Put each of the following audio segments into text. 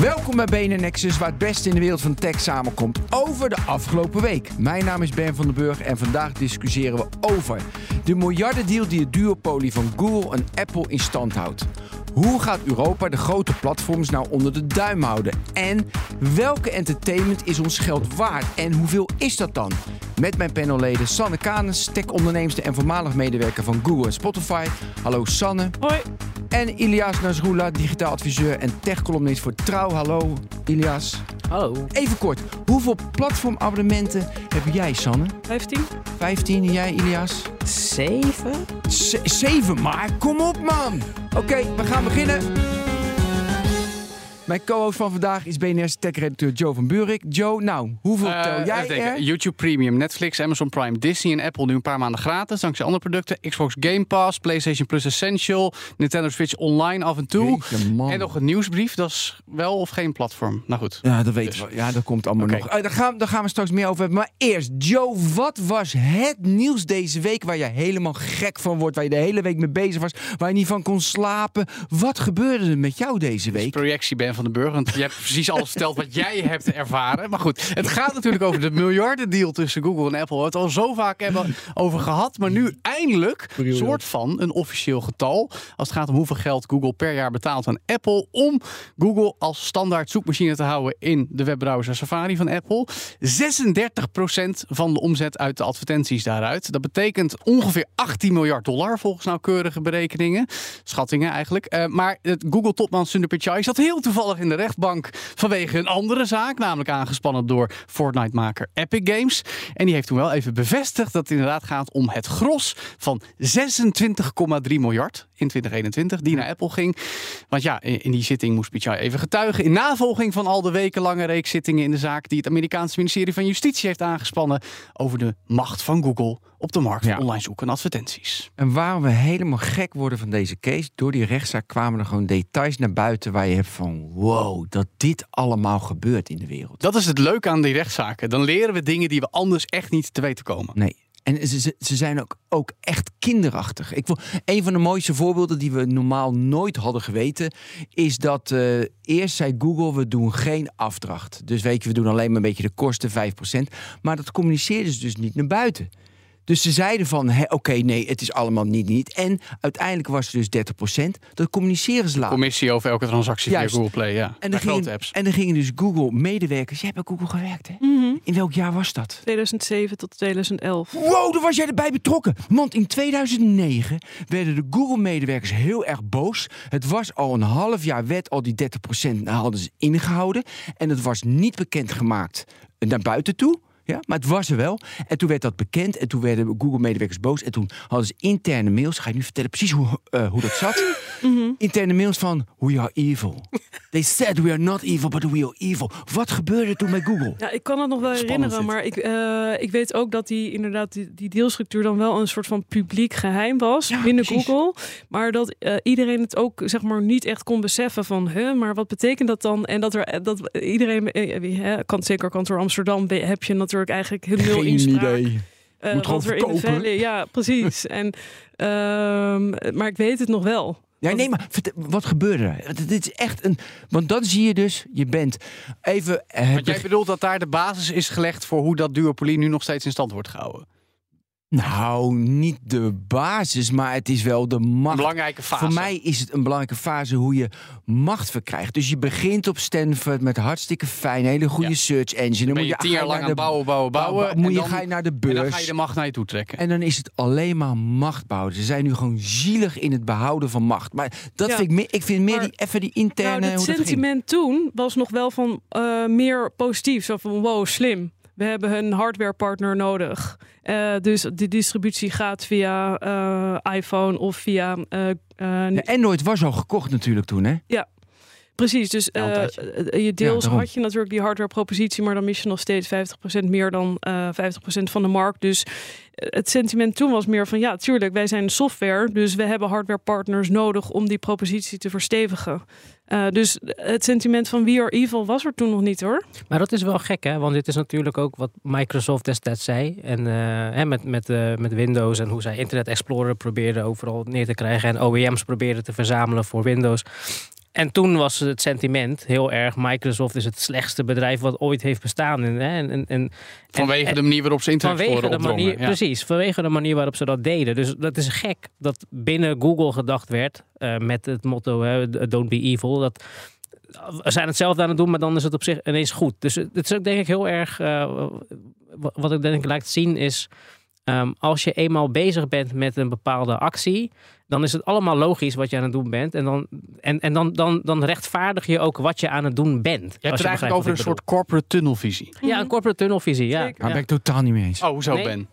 Welkom bij BNN Nexus, waar het beste in de wereld van tech samenkomt over de afgelopen week. Mijn naam is Ben van den Burg en vandaag discussiëren we over de miljardendeal die het duopolie van Google en Apple in stand houdt. Hoe gaat Europa de grote platforms nou onder de duim houden? En welke entertainment is ons geld waard en hoeveel is dat dan? Met mijn panelleden Sanne Kanes, tech-onderneemster en voormalig medewerker van Google en Spotify. Hallo Sanne. Hoi. En Ilias Nasrullah, digitaal adviseur en tech-columnist voor Trouw. Hallo Ilias. Hallo. Even kort, hoeveel platformabonnementen heb jij Sanne? 15? 15 en jij Ilias? 7? Z- zeven maar, kom op man! Oké, we gaan beginnen. Mijn co-host van vandaag is BNR's tech-redacteur Joe van Buurik. Joe, nou, hoeveel Eh, tel jij er? YouTube Premium, Netflix, Amazon Prime, Disney en Apple nu een paar maanden gratis. Dankzij andere producten. Xbox Game Pass, PlayStation Plus Essential, Nintendo Switch Online af en toe. Jeetje. En nog een nieuwsbrief, dat is wel of geen platform. Nou goed. Ja, dat weten we. Ja, dat komt allemaal nog. Eh, daar, gaan, daar gaan we straks meer over hebben. Maar eerst, Joe, wat was het nieuws deze week waar je helemaal gek van wordt? Waar je de hele week mee bezig was? Waar je niet van kon slapen? Wat gebeurde er met jou deze week? Projectie Ben van den Burg. Want je hebt precies alles verteld wat jij hebt ervaren. Maar goed, het gaat natuurlijk over de miljardendeal tussen Google en Apple. We het al zo vaak hebben over gehad. Maar nu eindelijk een soort van een officieel getal. Als het gaat om hoeveel geld Google per jaar betaalt aan Apple. Om Google als standaard zoekmachine te houden in de webbrowser Safari van Apple. 36% van de omzet uit de advertenties daaruit. Dat betekent ongeveer 18 miljard dollar volgens nauwkeurige berekeningen. Schattingen eigenlijk. Eh, maar het Google-topman Sundar Pichai zat heel toevallig in de rechtbank vanwege een andere zaak. Namelijk aangespannen door Fortnite-maker Epic Games. En die heeft toen wel even bevestigd dat het inderdaad gaat om het gros van 26,3 miljard in 2021 die naar Apple ging. Want ja, in die zitting moest Pichai even getuigen. In navolging van al de wekenlange reeks zittingen in de zaak die het Amerikaanse ministerie van Justitie heeft aangespannen over de macht van Google op de markt van Ja. online zoeken en advertenties. En waarom we helemaal gek worden van deze case, door die rechtszaak kwamen er gewoon details naar buiten waar je hebt van wow, dat dit allemaal gebeurt in de wereld. Dat is het leuke aan die rechtszaken. Dan leren we dingen die we anders echt niet te weten komen. Nee. En ze, ze- zijn ook, ook echt kinderachtig. Ik een van de mooiste voorbeelden die we normaal nooit hadden geweten, is dat eh, eerst zei Google: we doen geen afdracht. Dus weet je, we doen alleen maar een beetje de kosten, 5%. Maar dat communiceerden ze dus niet naar buiten. Dus ze zeiden van, oké, nee, het is allemaal niet, niet. En uiteindelijk was het dus 30%. Dat communiceren ze later. Commissie over elke transactie Juist. via Google Play, ja. En dan, grote gingen, apps. en dan gingen dus Google-medewerkers. Jij hebt bij Google gewerkt, hè? Mhm. In welk jaar was dat? 2007 tot 2011. Wow, daar was jij erbij betrokken. Want in 2009 werden de Google-medewerkers heel erg boos. Het was al een half jaar wet, al die 30% hadden ze ingehouden. En het was niet bekendgemaakt naar buiten toe. Ja, maar het was er wel. En toen werd dat bekend. En toen werden Google-medewerkers boos. En toen hadden ze interne mails. Ga je nu vertellen precies hoe, eh, hoe dat zat? Interne mails van, we are evil. They said we are not evil, but we are evil. Wat gebeurde toen bij Google? Ja, ik kan het nog wel Spannend herinneren, dit. maar ik, eh, ik weet ook dat die inderdaad die, die dealstructuur dan wel een soort van publiek geheim was Ja, binnen precies. Google. Maar dat eh, iedereen het ook zeg maar niet echt kon beseffen van, huh, maar wat betekent dat dan? En dat er dat iedereen, wie, hè, kan, zeker kantoor Amsterdam, heb je natuurlijk eigenlijk heel nul inspraak. eh, Moet gewoon wat er in de verkopen. Ja, precies. en, ehm, maar ik weet het nog wel. Ja, nee, maar vertel- wat gebeurde er? Dit is echt een. Want dan zie je dus, je bent even. eh, Want jij bedoelt dat daar de basis is gelegd voor hoe dat duopolie nu nog steeds in stand wordt gehouden. Nou, niet de basis, maar het is wel de Een macht. belangrijke fase. Voor mij is het een belangrijke fase hoe je macht verkrijgt. Dus je begint op Stanford met hartstikke fijn, hele goede Ja. search engine. Dan Dan moet je tien ga jaar je lang naar aan de- bouwen, bouwen, bouwen. bouwen. Moet en je, dan- ga je naar de En beurs. dan ga je de macht naar je toe trekken. En dan is het alleen maar macht bouwen. Ze zijn nu gewoon zielig in het behouden van macht. Maar dat Ja. vind ik meer. Ik vind meer Maar- die, even die interne. Nou, het sentiment toen was nog wel van eh, meer positief. Zo van, wow, slim. We hebben een hardwarepartner nodig. Uh, dus de distributie gaat via uh, iPhone of via. Uh, de Android was al gekocht natuurlijk toen, hè? Ja. Precies, dus je deels ja, had je natuurlijk die hardware propositie, maar dan mis je nog steeds 50% meer dan 50% van de markt. Dus het sentiment toen was meer van ja, tuurlijk, wij zijn software, dus we hebben hardwarepartners nodig om die propositie te verstevigen. Uh, dus het sentiment van We Are Evil was er toen nog niet hoor. Maar dat is wel gek hè, want dit is natuurlijk ook wat Microsoft destijds zei. En uh, hè, met, met, uh, met Windows en hoe zij Internet Explorer probeerden overal neer te krijgen. En OEM's probeerden te verzamelen voor Windows. En toen was het sentiment heel erg: Microsoft is het slechtste bedrijf wat ooit heeft bestaan. En, en, en, vanwege de manier waarop ze Internet vanwege de manier, Precies, vanwege de manier waarop ze dat deden. Dus dat is gek dat binnen Google gedacht werd uh, met het motto: Don't be evil. Dat, we zijn hetzelfde aan het doen, maar dan is het op zich ineens goed. Dus het is ook denk ik heel erg. Uh, wat ik denk ik lijkt zien is. Um, als je eenmaal bezig bent met een bepaalde actie, dan is het allemaal logisch wat je aan het doen bent. En dan, en, en dan, dan, dan rechtvaardig je ook wat je aan het doen bent. Je hebt het eigenlijk over een soort corporate tunnelvisie. Ja, een corporate tunnelvisie, ja. Daar ben ik totaal niet mee eens. Oh, hoezo Ben?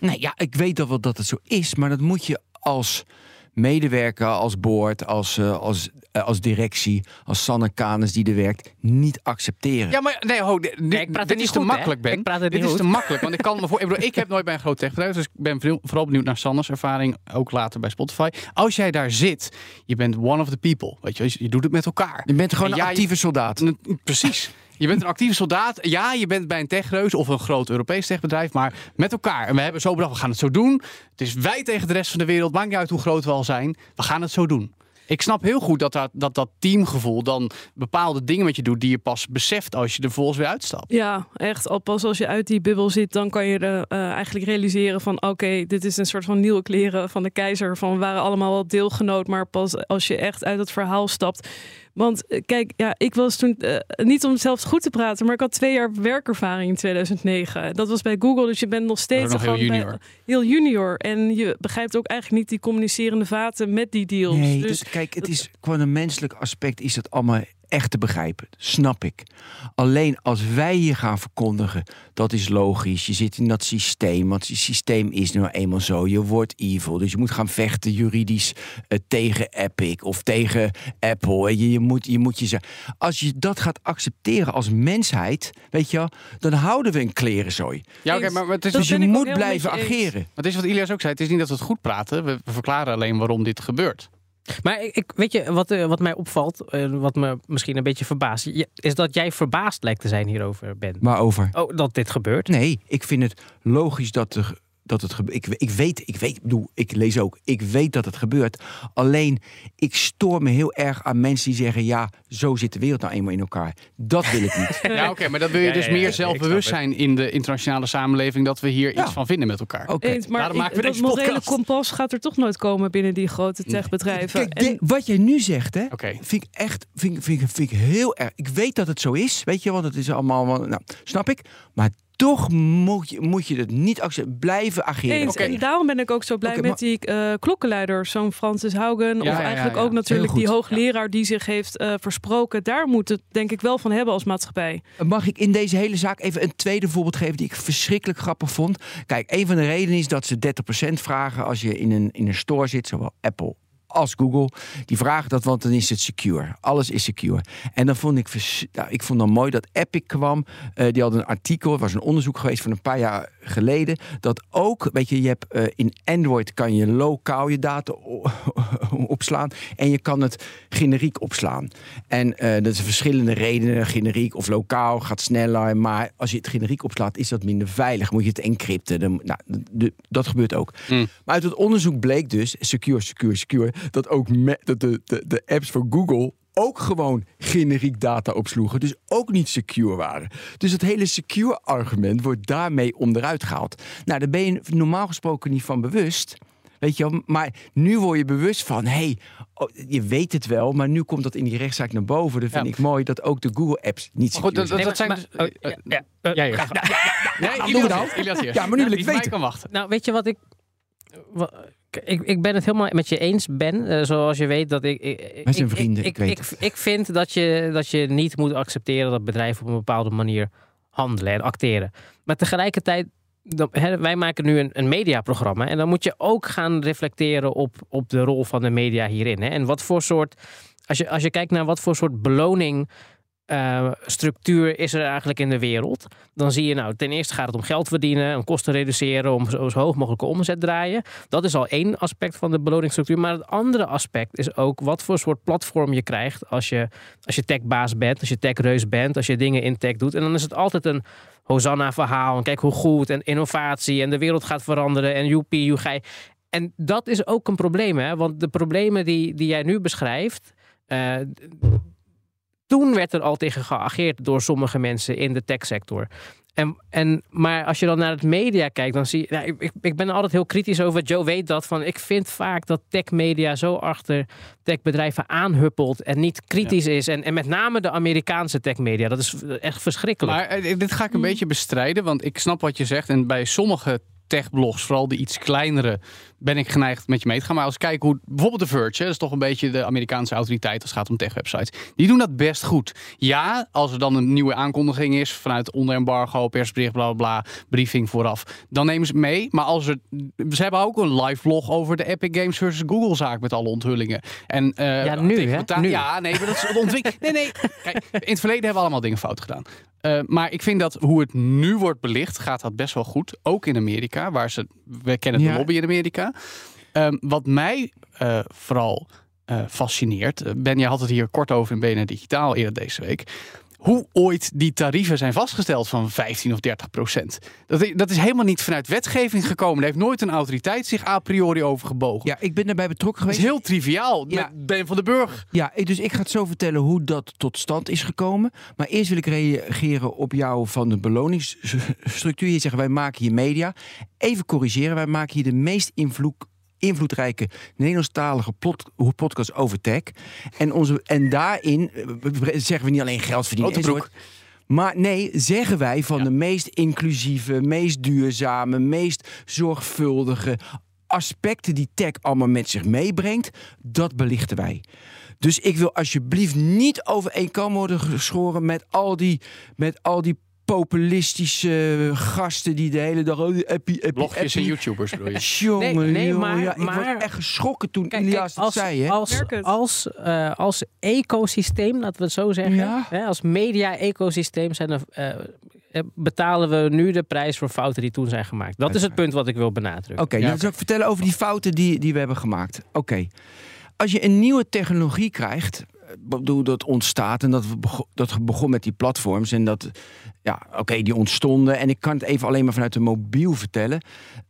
Nee, ja, ik weet dat wel dat het zo is, maar dat moet je als medewerker, als board, als, uh, als eh, als directie, als Sanne Kanes die er werkt, niet accepteren. Ja, maar nee, ho, dit, nee, dit is te makkelijk, Ben. Ik praat het dit is te makkelijk, want ik kan me voor. Ik, bedoel, ik heb nooit bij een groot techbedrijf, dus ik ben vooral benieuwd naar Sannes ervaring, ook later bij Spotify. Als jij daar zit, je bent one of the people, weet je, je doet het met elkaar. Je bent gewoon een actieve soldaat. Precies. Je bent een actieve soldaat. Ja, je bent bij een techreus of een groot Europees techbedrijf, maar met elkaar. En we hebben zo bedacht, we gaan het zo doen. Het is wij tegen de rest van de wereld. Maakt niet uit hoe groot we al zijn. We gaan het zo doen. Ik snap heel goed dat dat, dat dat teamgevoel dan bepaalde dingen met je doet die je pas beseft als je er volgens weer uitstapt. Ja, echt. Al pas als je uit die bubbel zit, dan kan je er, uh, eigenlijk realiseren van oké, dit is een soort van nieuwe kleren van de keizer. Van we waren allemaal wel deelgenoot, maar pas als je echt uit het verhaal stapt, want eh, kijk, ja, ik was toen, uh, niet om zelfs goed te praten, maar ik had twee jaar werkervaring in 2009. Dat was bij Google, dus je bent nog steeds nog heel junior. heel junior. En je begrijpt ook eigenlijk niet die communicerende vaten met die deals. Nee, dus, kijk, het is gewoon een menselijk aspect, is dat allemaal echt te begrijpen. Snap ik. Alleen als wij hier gaan verkondigen, dat is logisch. Je zit in dat systeem, want het systeem is nu eenmaal zo. Je wordt evil. Dus je moet gaan vechten juridisch uh, tegen Epic of tegen Apple. En je, je, moet, je moet je zeggen. Als je dat gaat accepteren als mensheid, weet je wel, dan houden we een klerenzooi. Ja, oké, maar, het is, dus je moet blijven ageren. Maar het is wat Ilias ook zei. Het is niet dat we het goed praten. We verklaren alleen waarom dit gebeurt. Maar ik, weet je, wat, eh, wat mij opvalt, uh, wat me misschien een beetje verbaast, is dat jij verbaasd lijkt te zijn hierover, Ben. Waarover? Oh, dat dit gebeurt? Nee, ik vind het logisch dat er dat het gebeurt. Ik, ik weet, ik weet, bedoel, ik lees ook, ik weet dat het gebeurt. Alleen, ik stoor me heel erg aan mensen die zeggen: ja, zo zit de wereld nou eenmaal in elkaar. Dat wil ik niet. Ja, oké, maar dan wil je dus meer zelfbewustzijn in de internationale samenleving dat we hier iets van vinden met elkaar. Oké, okay. maar Daarom maken we dat morele kompas gaat er toch nooit komen binnen die grote techbedrijven. Kijk, en... wat jij nu zegt, hè, vind ik echt, vind, vind, vind ik heel erg. Ik weet dat het zo is, weet je, want het is allemaal, nou, snap ik. Maar toch moet je, moet je het niet accepteren. Blijven ageren. Eens, En daarom ben ik ook zo blij met die uh, klokkenleider, zo'n Francis Haugen. of eigenlijk ook natuurlijk die hoogleraar die zich heeft uh, versproken. Daar moet het denk ik wel van hebben als maatschappij. Mag ik in deze hele zaak even een tweede voorbeeld geven die ik verschrikkelijk grappig vond? Kijk, een van de redenen is dat ze 30% vragen als je in een, in een store zit, zowel Apple als Google. Die vragen dat, want dan is het secure. Alles is secure. En dan vond ik, nou, ik vond dan mooi dat Epic kwam. Uh, die had een artikel, was een onderzoek geweest van een paar jaar geleden. Dat ook, weet je, je hebt uh, in Android kan je lokaal je data opslaan. En je kan het generiek opslaan. En uh, dat zijn verschillende redenen. Generiek of lokaal gaat sneller. Maar als je het generiek opslaat, is dat minder veilig. Moet je het encrypten. Dan, nou, dat gebeurt ook. Mm. Maar uit het onderzoek bleek dus, secure, secure, secure dat ook dat de, de, de apps van Google ook gewoon generiek data opsloegen. Dus ook niet secure waren. Dus het hele secure argument wordt daarmee onderuit gehaald. Nou, daar ben je normaal gesproken niet van bewust. Weet je wel, maar nu word je bewust van, hé, hey, oh, je weet het wel, maar nu komt dat in die rechtszaak naar boven. Dat vind ik mooi dat ook de Google-apps niet secure goed, dat, dat, zijn dus, oh, ja, ja, ja, ja, ja, ja, maar nu wil ik weten. wachten. Nou, weet je wat ik ik, ik ben het helemaal met je eens, Ben. Uh, zoals je weet dat ik. ik Wij zijn vrienden. Ik, ik, ik, ik, vind dat je, dat je niet moet accepteren dat bedrijven op een bepaalde manier handelen en acteren. Maar tegelijkertijd, dan, hè, wij maken nu een, een mediaprogramma. En dan moet je ook gaan reflecteren op, op de rol van de media hierin. Hè. En wat voor soort. Als je, als je kijkt naar wat voor soort beloning uh, structuur is er eigenlijk in de wereld. Dan zie je nou, ten eerste gaat het om geld verdienen, om kosten reduceren, om zo, hoog mogelijke omzet draaien. Dat is al één aspect van de beloningsstructuur. Maar het andere aspect is ook wat voor soort platform je krijgt als je, als je techbaas bent, als je techreus bent, als je dingen in tech doet. En dan is het altijd een Hosanna-verhaal. En kijk hoe goed en innovatie en de wereld gaat veranderen en joepie, joegij. En dat is ook een probleem, hè? want de problemen die, die jij nu beschrijft. Uh, toen werd er al tegen geageerd door sommige mensen in de techsector. En, en, maar als je dan naar het media kijkt, dan zie je. Nou, ik, ik ben altijd heel kritisch over. Joe weet dat. Van, ik vind vaak dat techmedia zo achter techbedrijven aanhuppelt. En niet kritisch is. En, en met name de Amerikaanse techmedia. Dat is echt verschrikkelijk. Maar eh, dit ga ik een mm. beetje bestrijden. Want ik snap wat je zegt. En bij sommige techblogs, vooral de iets kleinere, ben ik geneigd met je mee te gaan. Maar als ik kijk hoe bijvoorbeeld de Verge, dat is toch een beetje de Amerikaanse autoriteit als het gaat om techwebsites, die doen dat best goed. Ja, als er dan een nieuwe aankondiging is vanuit onder embargo, persbericht, bla bla, bla briefing vooraf, dan nemen ze mee. Maar als er, ze hebben ook een live vlog over de Epic Games versus Google zaak met alle onthullingen. En, uh, ja, nu, hè? nu. Ja, nee, maar dat is ontwikkeling. Nee, nee. Kijk, in het verleden hebben we allemaal dingen fout gedaan. Uh, maar ik vind dat hoe het nu wordt belicht, gaat dat best wel goed. Ook in Amerika, waar ze, we kennen de lobby in Amerika. Um, wat mij uh, vooral uh, fascineert, Ben, je had het hier kort over in BNR Digitaal eerder deze week hoe ooit die tarieven zijn vastgesteld van 15 of 30 procent. Dat, dat is helemaal niet vanuit wetgeving gekomen. Daar heeft nooit een autoriteit zich a priori over gebogen. Ja, ik ben daarbij betrokken geweest. Het is heel triviaal. Ja. Met Ben van den Burg. Ja, dus ik ga het zo vertellen hoe dat tot stand is gekomen. Maar eerst wil ik reageren op jou van de beloningsstructuur. Je zegt wij maken hier media. Even corrigeren, wij maken hier de meest invloed invloedrijke Nederlandstalige plot, podcast over tech. En, onze, en daarin eh, zeggen we niet alleen geld verdienen. Maar nee, zeggen wij van de meest inclusieve, meest duurzame, meest zorgvuldige aspecten die tech allemaal met zich meebrengt, dat belichten wij. Dus ik wil alsjeblieft niet overeenkomen worden geschoren met al die, met al die populistische gasten die de hele dag... Oh, appie, Blogjes en YouTubers bedoel je? Jongen, nee, nee, maar, ja, ik was echt geschrokken toen kijk, Ilias als, zei. Hè? Als, als, uh, als ecosysteem, laten we het zo zeggen. Ja. Hè, als media-ecosysteem zijn er... Uh, betalen we nu de prijs voor fouten die toen zijn gemaakt. Dat is het punt wat ik wil benadrukken. Oké, okay, ja, zal ik vertellen over die fouten die, die we hebben gemaakt. Oké. Als je een nieuwe technologie krijgt, bedoel, dat ontstaat en dat, we dat begon met die platforms en dat, ja, oké, die ontstonden. En ik kan het even alleen maar vanuit de mobiel vertellen.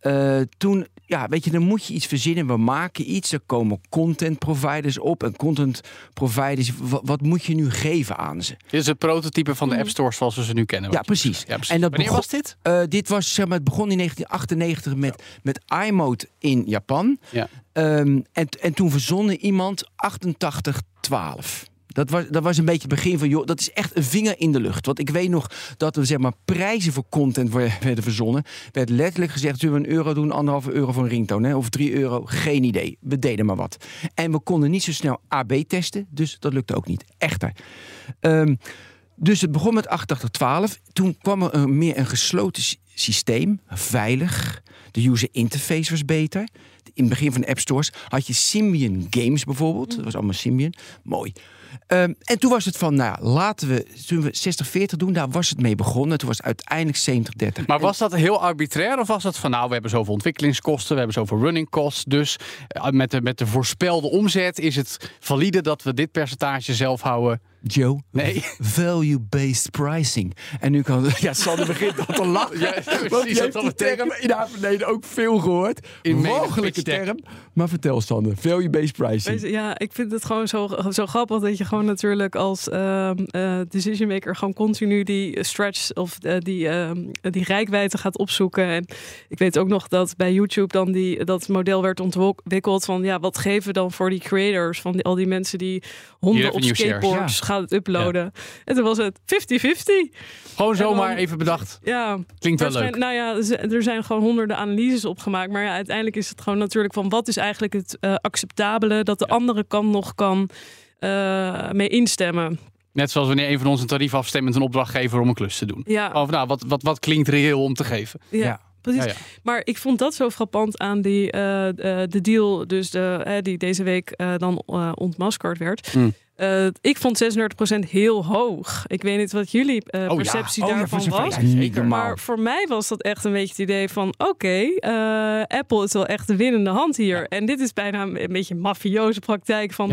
Uh, toen, ja, weet je, dan moet je iets verzinnen. We maken iets, er komen content providers op. En content providers, wat, moet je nu geven aan ze? Dit is het prototype van de App Stores zoals we ze nu kennen. Ja precies. ja, precies. En dat Wanneer was dit? Uh, dit was, zeg maar, het begon in 1998 met, met iMode in Japan. Ja. Um, en, en toen verzonnen iemand 8812. Dat was, dat was een beetje het begin van, joh, dat is echt een vinger in de lucht. Want ik weet nog dat er zeg maar, prijzen voor content werden verzonnen. werd letterlijk gezegd, zullen we een euro doen, anderhalve euro voor een ringtoon, hè? of drie euro, geen idee. We deden maar wat. En we konden niet zo snel AB testen, dus dat lukte ook niet. Echter. Um, dus het begon met 8812. Toen kwam er meer een gesloten systeem, veilig. De user interface was beter. In het begin van de app stores had je Symbian Games bijvoorbeeld. Dat was allemaal Symbian. Mooi. Um, en toen was het van, nou laten we, toen we 60-40 doen, daar was het mee begonnen. Toen was het uiteindelijk 70-30. Maar was dat heel arbitrair of was dat van, nou, we hebben zoveel ontwikkelingskosten, we hebben zoveel running costs. Dus eh, met de, met de voorspelde omzet is het valide dat we dit percentage zelf houden? Joe. Nee. Value-based pricing. En nu kan... Ja, Sander begint al te lachen. Ja, want die term in haar verleden ook veel gehoord. In Mogelijke term. Maar vertel Sander, value-based pricing. Ja, ik vind het gewoon zo, zo grappig dat je gewoon natuurlijk als uh, uh, decision maker gewoon continu die stretch of uh, die, ehm, die rijkwijde gaat opzoeken. En ik weet ook nog dat bij YouTube dan die, dat model werd ontwikkeld van ja, wat geven we dan voor die creators, van die, al die mensen die honden op skateboards gaan gaat het uploaden. En toen was het 50-50. Gewoon zomaar even bedacht. Ja. Klinkt wel leuk. Nou ja, er zijn gewoon honderden analyses opgemaakt. Maar ja, uiteindelijk is het gewoon natuurlijk van wat is eigenlijk het uh, acceptabele dat de andere kant nog kan uh, mee instemmen. Net zoals wanneer een van ons een tarief afstemt met een opdrachtgever om een klus te doen. Ja, Of nou, wat, wat, wat klinkt reëel om te geven? ja. Precies. Ja, ja. Maar ik vond dat zo frappant aan die, eh, eh, de deal, dus de, die deze week eh, dan ontmaskerd werd. Hmm. Eh, ik vond 36% heel hoog. Ik weet niet wat jullie ja. perceptie Oh ja, daarvan was. Maar voor mij was dat echt een beetje het idee van... oké, eh, Apple is wel echt de winnende hand hier. En dit is bijna een een beetje een mafioze praktijk van...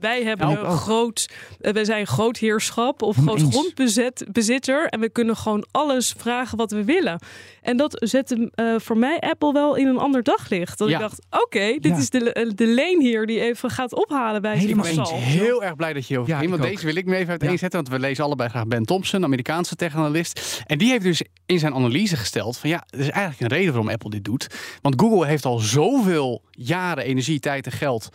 Wij hebben Nou, een ook. groot... eh, wij zijn groot heerschap of groot Oneens. grondbezitter... en we kunnen gewoon alles vragen wat we willen. En dat zette eh, voor mij Apple wel in een ander daglicht. Dat Ja. ik dacht, oké, dit Ja. is de, eh, de lane hier... die even gaat ophalen bij Helemaal eens. Sal. Heel erg blij dat je hierover Ja, want ook. deze wil ik me even uiteenzetten. Want we lezen allebei graag Ben Thompson, Amerikaanse techanalist. En die heeft dus in zijn analyse gesteld van ja, er is eigenlijk een reden waarom Apple dit doet. Want Google heeft al zoveel jaren energie, tijd en geld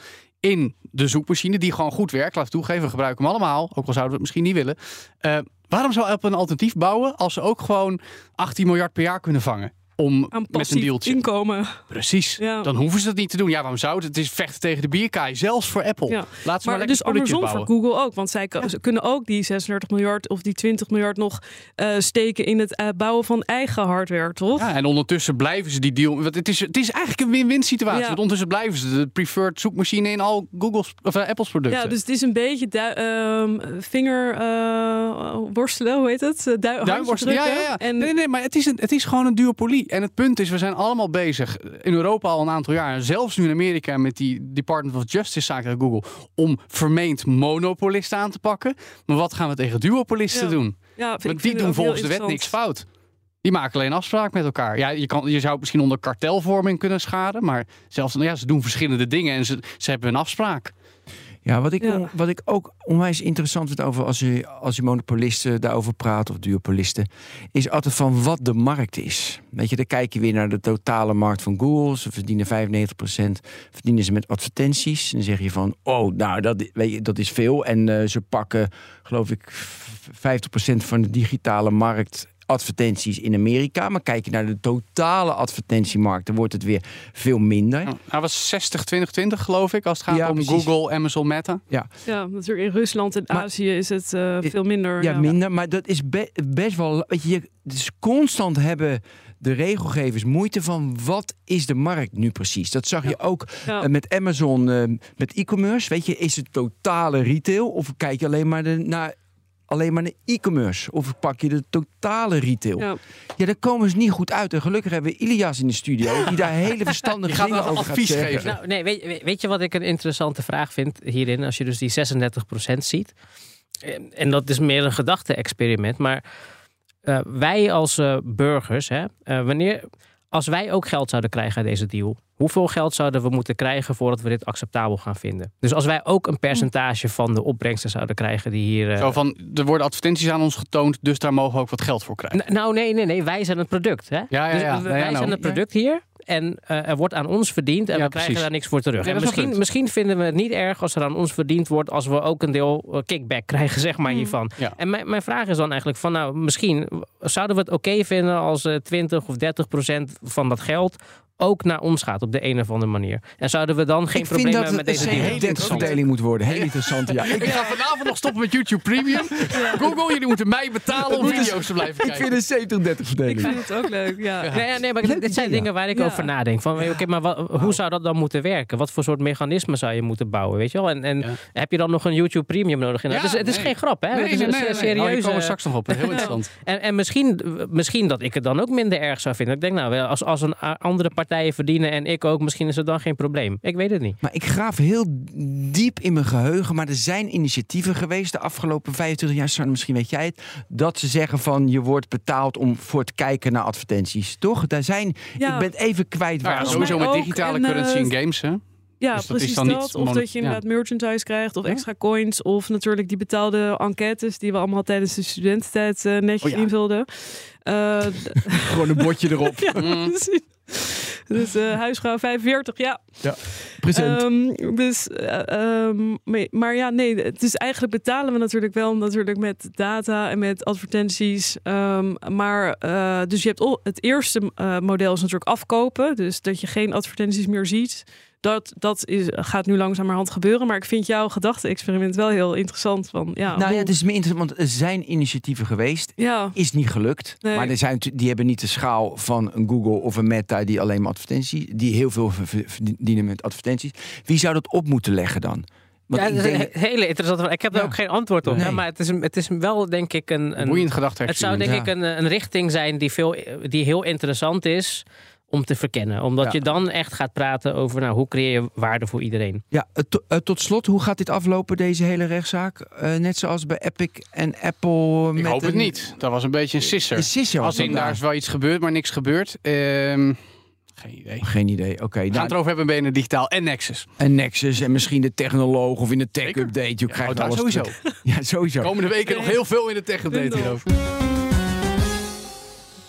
in de zoekmachine die gewoon goed werkt. Laat ik toegeven, we gebruiken hem allemaal, ook al zouden we het misschien niet willen. Eh, waarom zou Apple een alternatief bouwen als ze ook gewoon 18 miljard per jaar kunnen vangen? Om Aan met een dealtje. inkomen. Precies. Ja. Dan hoeven ze dat niet te doen. Ja, waarom zou het? Het is vechten tegen de bierkaai, zelfs voor Apple. Ja. Laat ze maar, Maar lekker dus andersom voor bouwen. Google ook. Want zij kunnen ook die 36 miljard of die 20 miljard nog eh, steken in het eh, bouwen van eigen hardware, toch? Ja, en ondertussen blijven ze die deal. Want het is, het is eigenlijk een win-win situatie. Want ondertussen blijven ze de preferred zoekmachine in al Google's of eh, Apple's producten. Ja, dus het is een beetje ehm, vinger worstelen, hoe heet het? Du. Ja, ja, ja. En Nee, nee, maar het is, een, het is gewoon een duopolie. En het punt is, we zijn allemaal bezig in Europa al een aantal jaar. Zelfs nu in Amerika met die Department of Justice zaken uit Google. Om vermeend monopolisten aan te pakken. Maar wat gaan we tegen duopolisten Ja. doen? ja, Want die doen volgens de wet niks fout. Die maken alleen afspraak met elkaar. Ja, je, kan, je zou het misschien onder kartelvorming kunnen scharen. Maar zelfs, nou ja, ze doen verschillende dingen en ze, ze hebben een afspraak. Ja, wat ik, Ja. wat ik ook onwijs interessant vind over als je, als je monopolisten daarover praat of duopolisten, is altijd van wat de markt is. Weet je, dan kijk je weer naar de totale markt van Google. Ze verdienen 95% verdienen ze met advertenties. En dan zeg je van, oh, nou, dat, weet je, dat is veel. En eh, ze pakken, geloof ik, v- 50% van de digitale markt advertenties in Amerika. Maar kijk je naar de totale advertentiemarkt, dan wordt het weer veel minder. Nou, Hij was 60, 20, 20 geloof ik. Als het gaat Ja, om precies. Google, Amazon, Meta. Ja, natuurlijk in Rusland en Maar- Azië is het eh, veel minder. Ja, minder. Maar dat is be- best wel. Weet je, dus constant hebben de regelgevers moeite van wat is de markt nu precies. Dat zag je ook Ja. eh, met Amazon, eh, met e-commerce. Weet je, is het totale retail of kijk je alleen maar de, naar alleen maar naar e-commerce of pak je de totale retail? Ja. Ja. daar komen ze niet goed uit. En gelukkig hebben we Ilias in de studio die daar hele verstandige gaat dingen dan over advies gaat zeggen. geven. Nou, nee, weet, weet- je wat ik een interessante vraag vind hierin? Als je dus die 36% ziet. En- En dat is meer een gedachte-experiment. Maar eh, wij als eh, burgers, hè, eh, wanneer, als wij ook geld zouden krijgen uit deze deal, hoeveel geld zouden we moeten krijgen voordat we dit acceptabel gaan vinden? Dus als wij ook een percentage van de opbrengsten zouden krijgen die hier. eh, Zo van, er worden advertenties aan ons getoond, dus daar mogen we ook wat geld voor krijgen. N- Nou, nee, nee, nee. Wij zijn het product. Hè? ja, Dus ja. wij Nee, ja, nou. zijn het product hier. En eh, er wordt aan ons verdiend en Ja, we krijgen precies. daar niks voor terug. Ja, en misschien, misschien vinden we het niet erg als er aan ons verdiend wordt... als we ook een deel eh, kickback krijgen, zeg maar, hiervan. Ja. En mijn, mijn vraag is dan eigenlijk van... nou, misschien zouden we het oké vinden als eh 20 of 30 procent van dat geld... ook naar ons gaat op de een of andere manier. En zouden we dan geen ik probleem vind dat hebben met het deze een deal? 70 verdeling moet worden. Heel interessant. Ja. Ik, Ik ga vanavond nog stoppen met YouTube Premium. Google, jullie moeten mij betalen om video's te blijven ik kijken. vind een 70-30 Ik verdeling. vind het ook leuk. Ja. Nee, ja, nee, maar Leuk dit zijn idee, ja. dingen waar ik Ja. over nadenk. Van, oké, maar wat, hoe zou dat dan moeten werken? Wat voor soort mechanismen zou je moeten bouwen? Weet je wel? En, en Ja. heb je dan nog een YouTube Premium nodig? Ja, het is, het is nee. geen grap, hè? Nee, het is nee, een nee, nee. serieus. Oh, hier komen we straks nog op. Heel interessant. en, en misschien, misschien dat ik het dan ook minder erg zou vinden. Ik denk, nou, wel, als, als een andere partijen verdienen en ik ook, misschien is het dan geen probleem. Ik weet het niet. Maar ik graaf heel diep in mijn geheugen. Maar er zijn initiatieven geweest de afgelopen 25 jaar. Sanne, misschien weet jij het. Dat ze zeggen van je wordt betaald om voor het kijken naar advertenties. Toch? Daar zijn. Ja. Ik ben het even kwijt Nou ja, waar. Sowieso met digitale En, eh, currency in games, hè? Ja, Dus dat precies dan niet dat. Of dat je ja. inderdaad merchandise krijgt of Ja. extra coins. Of natuurlijk die betaalde enquêtes die we allemaal tijdens de studententijd eh, netjes Oh ja. invulden. Eh, Gewoon een bordje erop. ja, Mm. precies. Dus eh huisvrouw 45, ja. Present. Ehm, dus, eh, ehm, maar- ja, nee, het is eigenlijk betalen we natuurlijk wel natuurlijk met data en met advertenties. Ehm, maar eh, dus je hebt het eerste model is natuurlijk afkopen, dus dat je geen advertenties meer ziet. dat, dat is, gaat nu langzamerhand gebeuren. Maar ik vind jouw gedachte-experiment wel heel interessant. Van, ja, Nou ja, het is meer interessant, want er zijn initiatieven geweest. ja, Is niet gelukt. Nee. Maar er zijn, die hebben niet de schaal van een Google of een Meta die alleen maar advertenties, die heel veel ver- ver- verdienen met advertenties. Wie zou dat op moeten leggen dan? Want ja, dat is een hele interessante vraag. Ik heb daar ook geen antwoord op. Nee. maar het is, het is wel, denk ik, een. een Boeiend gedachte. het zou, denk Ja. ik, een, een richting zijn die, veel, die heel interessant is om te verkennen. Omdat Ja. je dan echt gaat praten over nou, hoe creëer je waarde voor iedereen. Ja, eh, to- tot slot, hoe gaat dit aflopen, deze hele rechtszaak? Eh, net zoals bij Epic en Apple. Ik met hoop het niet. Dat was een beetje een sisser. Een sisser was Als in daar is wel iets gebeurd, maar niks gebeurd. Ehm, geen idee. We Geen idee. Oké, gaan nou, het erover hebben BNN Digitaal en Nexus. een Nexus en misschien de technoloog of in de tech Zeker. update. Je Ja, krijgt oh, daar alles sowieso. terug. Ja, sowieso. Komende weken nog heel veel in de tech-update Bundel. hierover.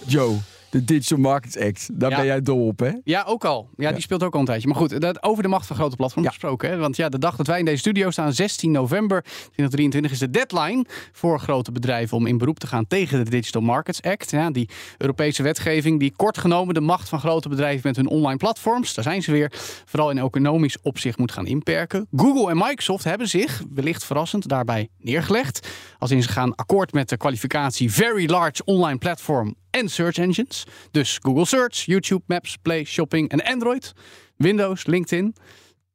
Joe, de Digital Markets Act. Daar Ja. ben jij dol op, hè? Ja, ook al. Ja, die speelt ook al een tijdje. Maar goed, dat, over de macht van grote platforms gesproken. Hè? Want ja, de dag dat wij in deze studio staan, 16 november 2023, is de deadline voor grote bedrijven om in beroep te gaan tegen de Digital Markets Act. Ja, die Europese wetgeving die kort genomen de macht van grote bedrijven met hun online platforms, daar zijn ze weer, vooral in economisch opzicht moet gaan inperken. Google en Microsoft hebben zich, wellicht verrassend, daarbij neergelegd. Als in ze gaan akkoord met de kwalificatie Very Large Online Platform en Search Engines. Dus Google Search, YouTube, Maps, Play, Shopping en Android. Windows, LinkedIn.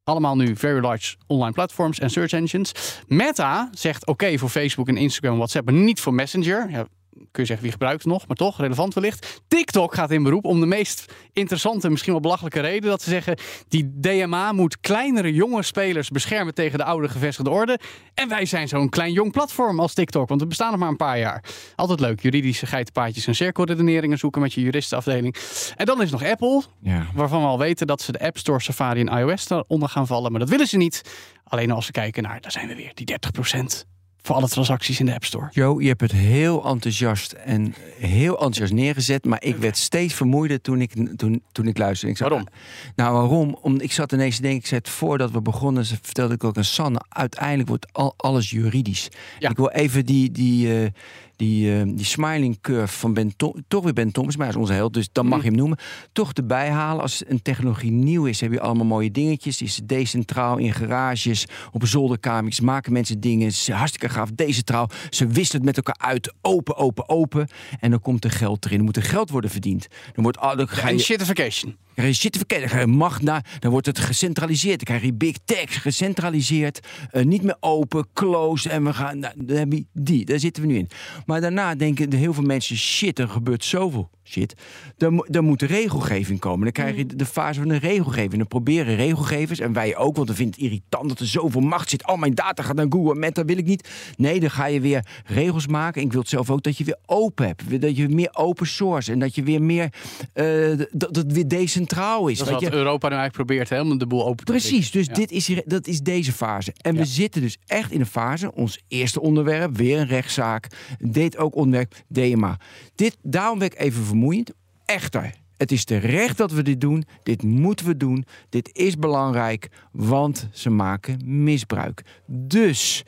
Allemaal nu very large online platforms en search engines. Meta zegt oké voor Facebook en Instagram WhatsApp, maar niet voor Messenger. Ja, kun je zeggen wie gebruikt het nog, maar toch relevant wellicht. TikTok gaat in beroep om de meest interessante, misschien wel belachelijke reden. Dat ze zeggen die DMA moet kleinere jonge spelers beschermen tegen de oude gevestigde orde. En wij zijn zo'n klein jong platform als TikTok, want we bestaan nog maar een paar jaar. Altijd leuk, juridische geitenpaadjes en cirkelredeneringen zoeken met je juristenafdeling. En dan is nog Apple, Ja. waarvan we al weten dat ze de App Store, Safari en iOS eronder gaan vallen. Maar dat willen ze niet. Alleen als we kijken naar, daar zijn we weer, die 30% voor alle transacties in de App Store. Joe, je hebt het heel enthousiast en heel enthousiast neergezet. Maar ik werd steeds vermoeider toen ik, toen, toen ik luisterde. Ik zei, Waarom? Nou, waarom? Om, ik zat ineens te denken, ik zei het voordat we begonnen, ze- vertelde ik ook aan Sanne, uiteindelijk wordt al, alles juridisch. Ja. Ik wil even die, die, eh, die, eh, die smiling curve van Ben Tom, toch weer Ben Thomas, maar hij is onze held, dus dan mag Mhm. je hem noemen. Toch erbij halen. Als een technologie nieuw is, heb je allemaal mooie dingetjes. Is decentraal in garages, op zolderkamers, maken mensen dingen. Hartstikke gaaf, decentraal. Ze wisselen het met elkaar uit, open, open, open. En dan komt er geld erin. Er moet er geld worden verdiend. Dan wordt, oh, dan ga je, shitification. dan krijg je macht naar, dan wordt het gecentraliseerd. Dan krijg je big tech, gecentraliseerd, eh, niet meer open, closed. En we gaan, nou, dan heb je die, daar zitten we nu in. Maar daarna denken de heel veel mensen, shit, er gebeurt zoveel shit. Dan, mo- dan moet de regelgeving komen. Dan krijg je de fase van de regelgeving. Dan proberen regelgevers, en wij ook, want we vinden het irritant dat er zoveel macht zit. Al mijn data gaat naar Google, met dat wil ik niet. Nee, dan ga je weer regels maken. En ik wil het zelf ook dat je weer open hebt. Dat je meer open source en dat je weer meer, eh, dat dat het weer decentraal is. Dat is weet wat je? Europa nu eigenlijk probeert, hè, om de boel open te Precies, dus Ja. dit is, hier- dat is deze fase. En Ja. we zitten dus echt in een fase, ons eerste onderwerp, weer een rechtszaak. Dit ook onderwerp, DMA. Dit, daarom werd ik even vermoeiend. Echter, het is terecht dat we dit doen. Dit moeten we doen. Dit is belangrijk, want ze maken misbruik. Dus...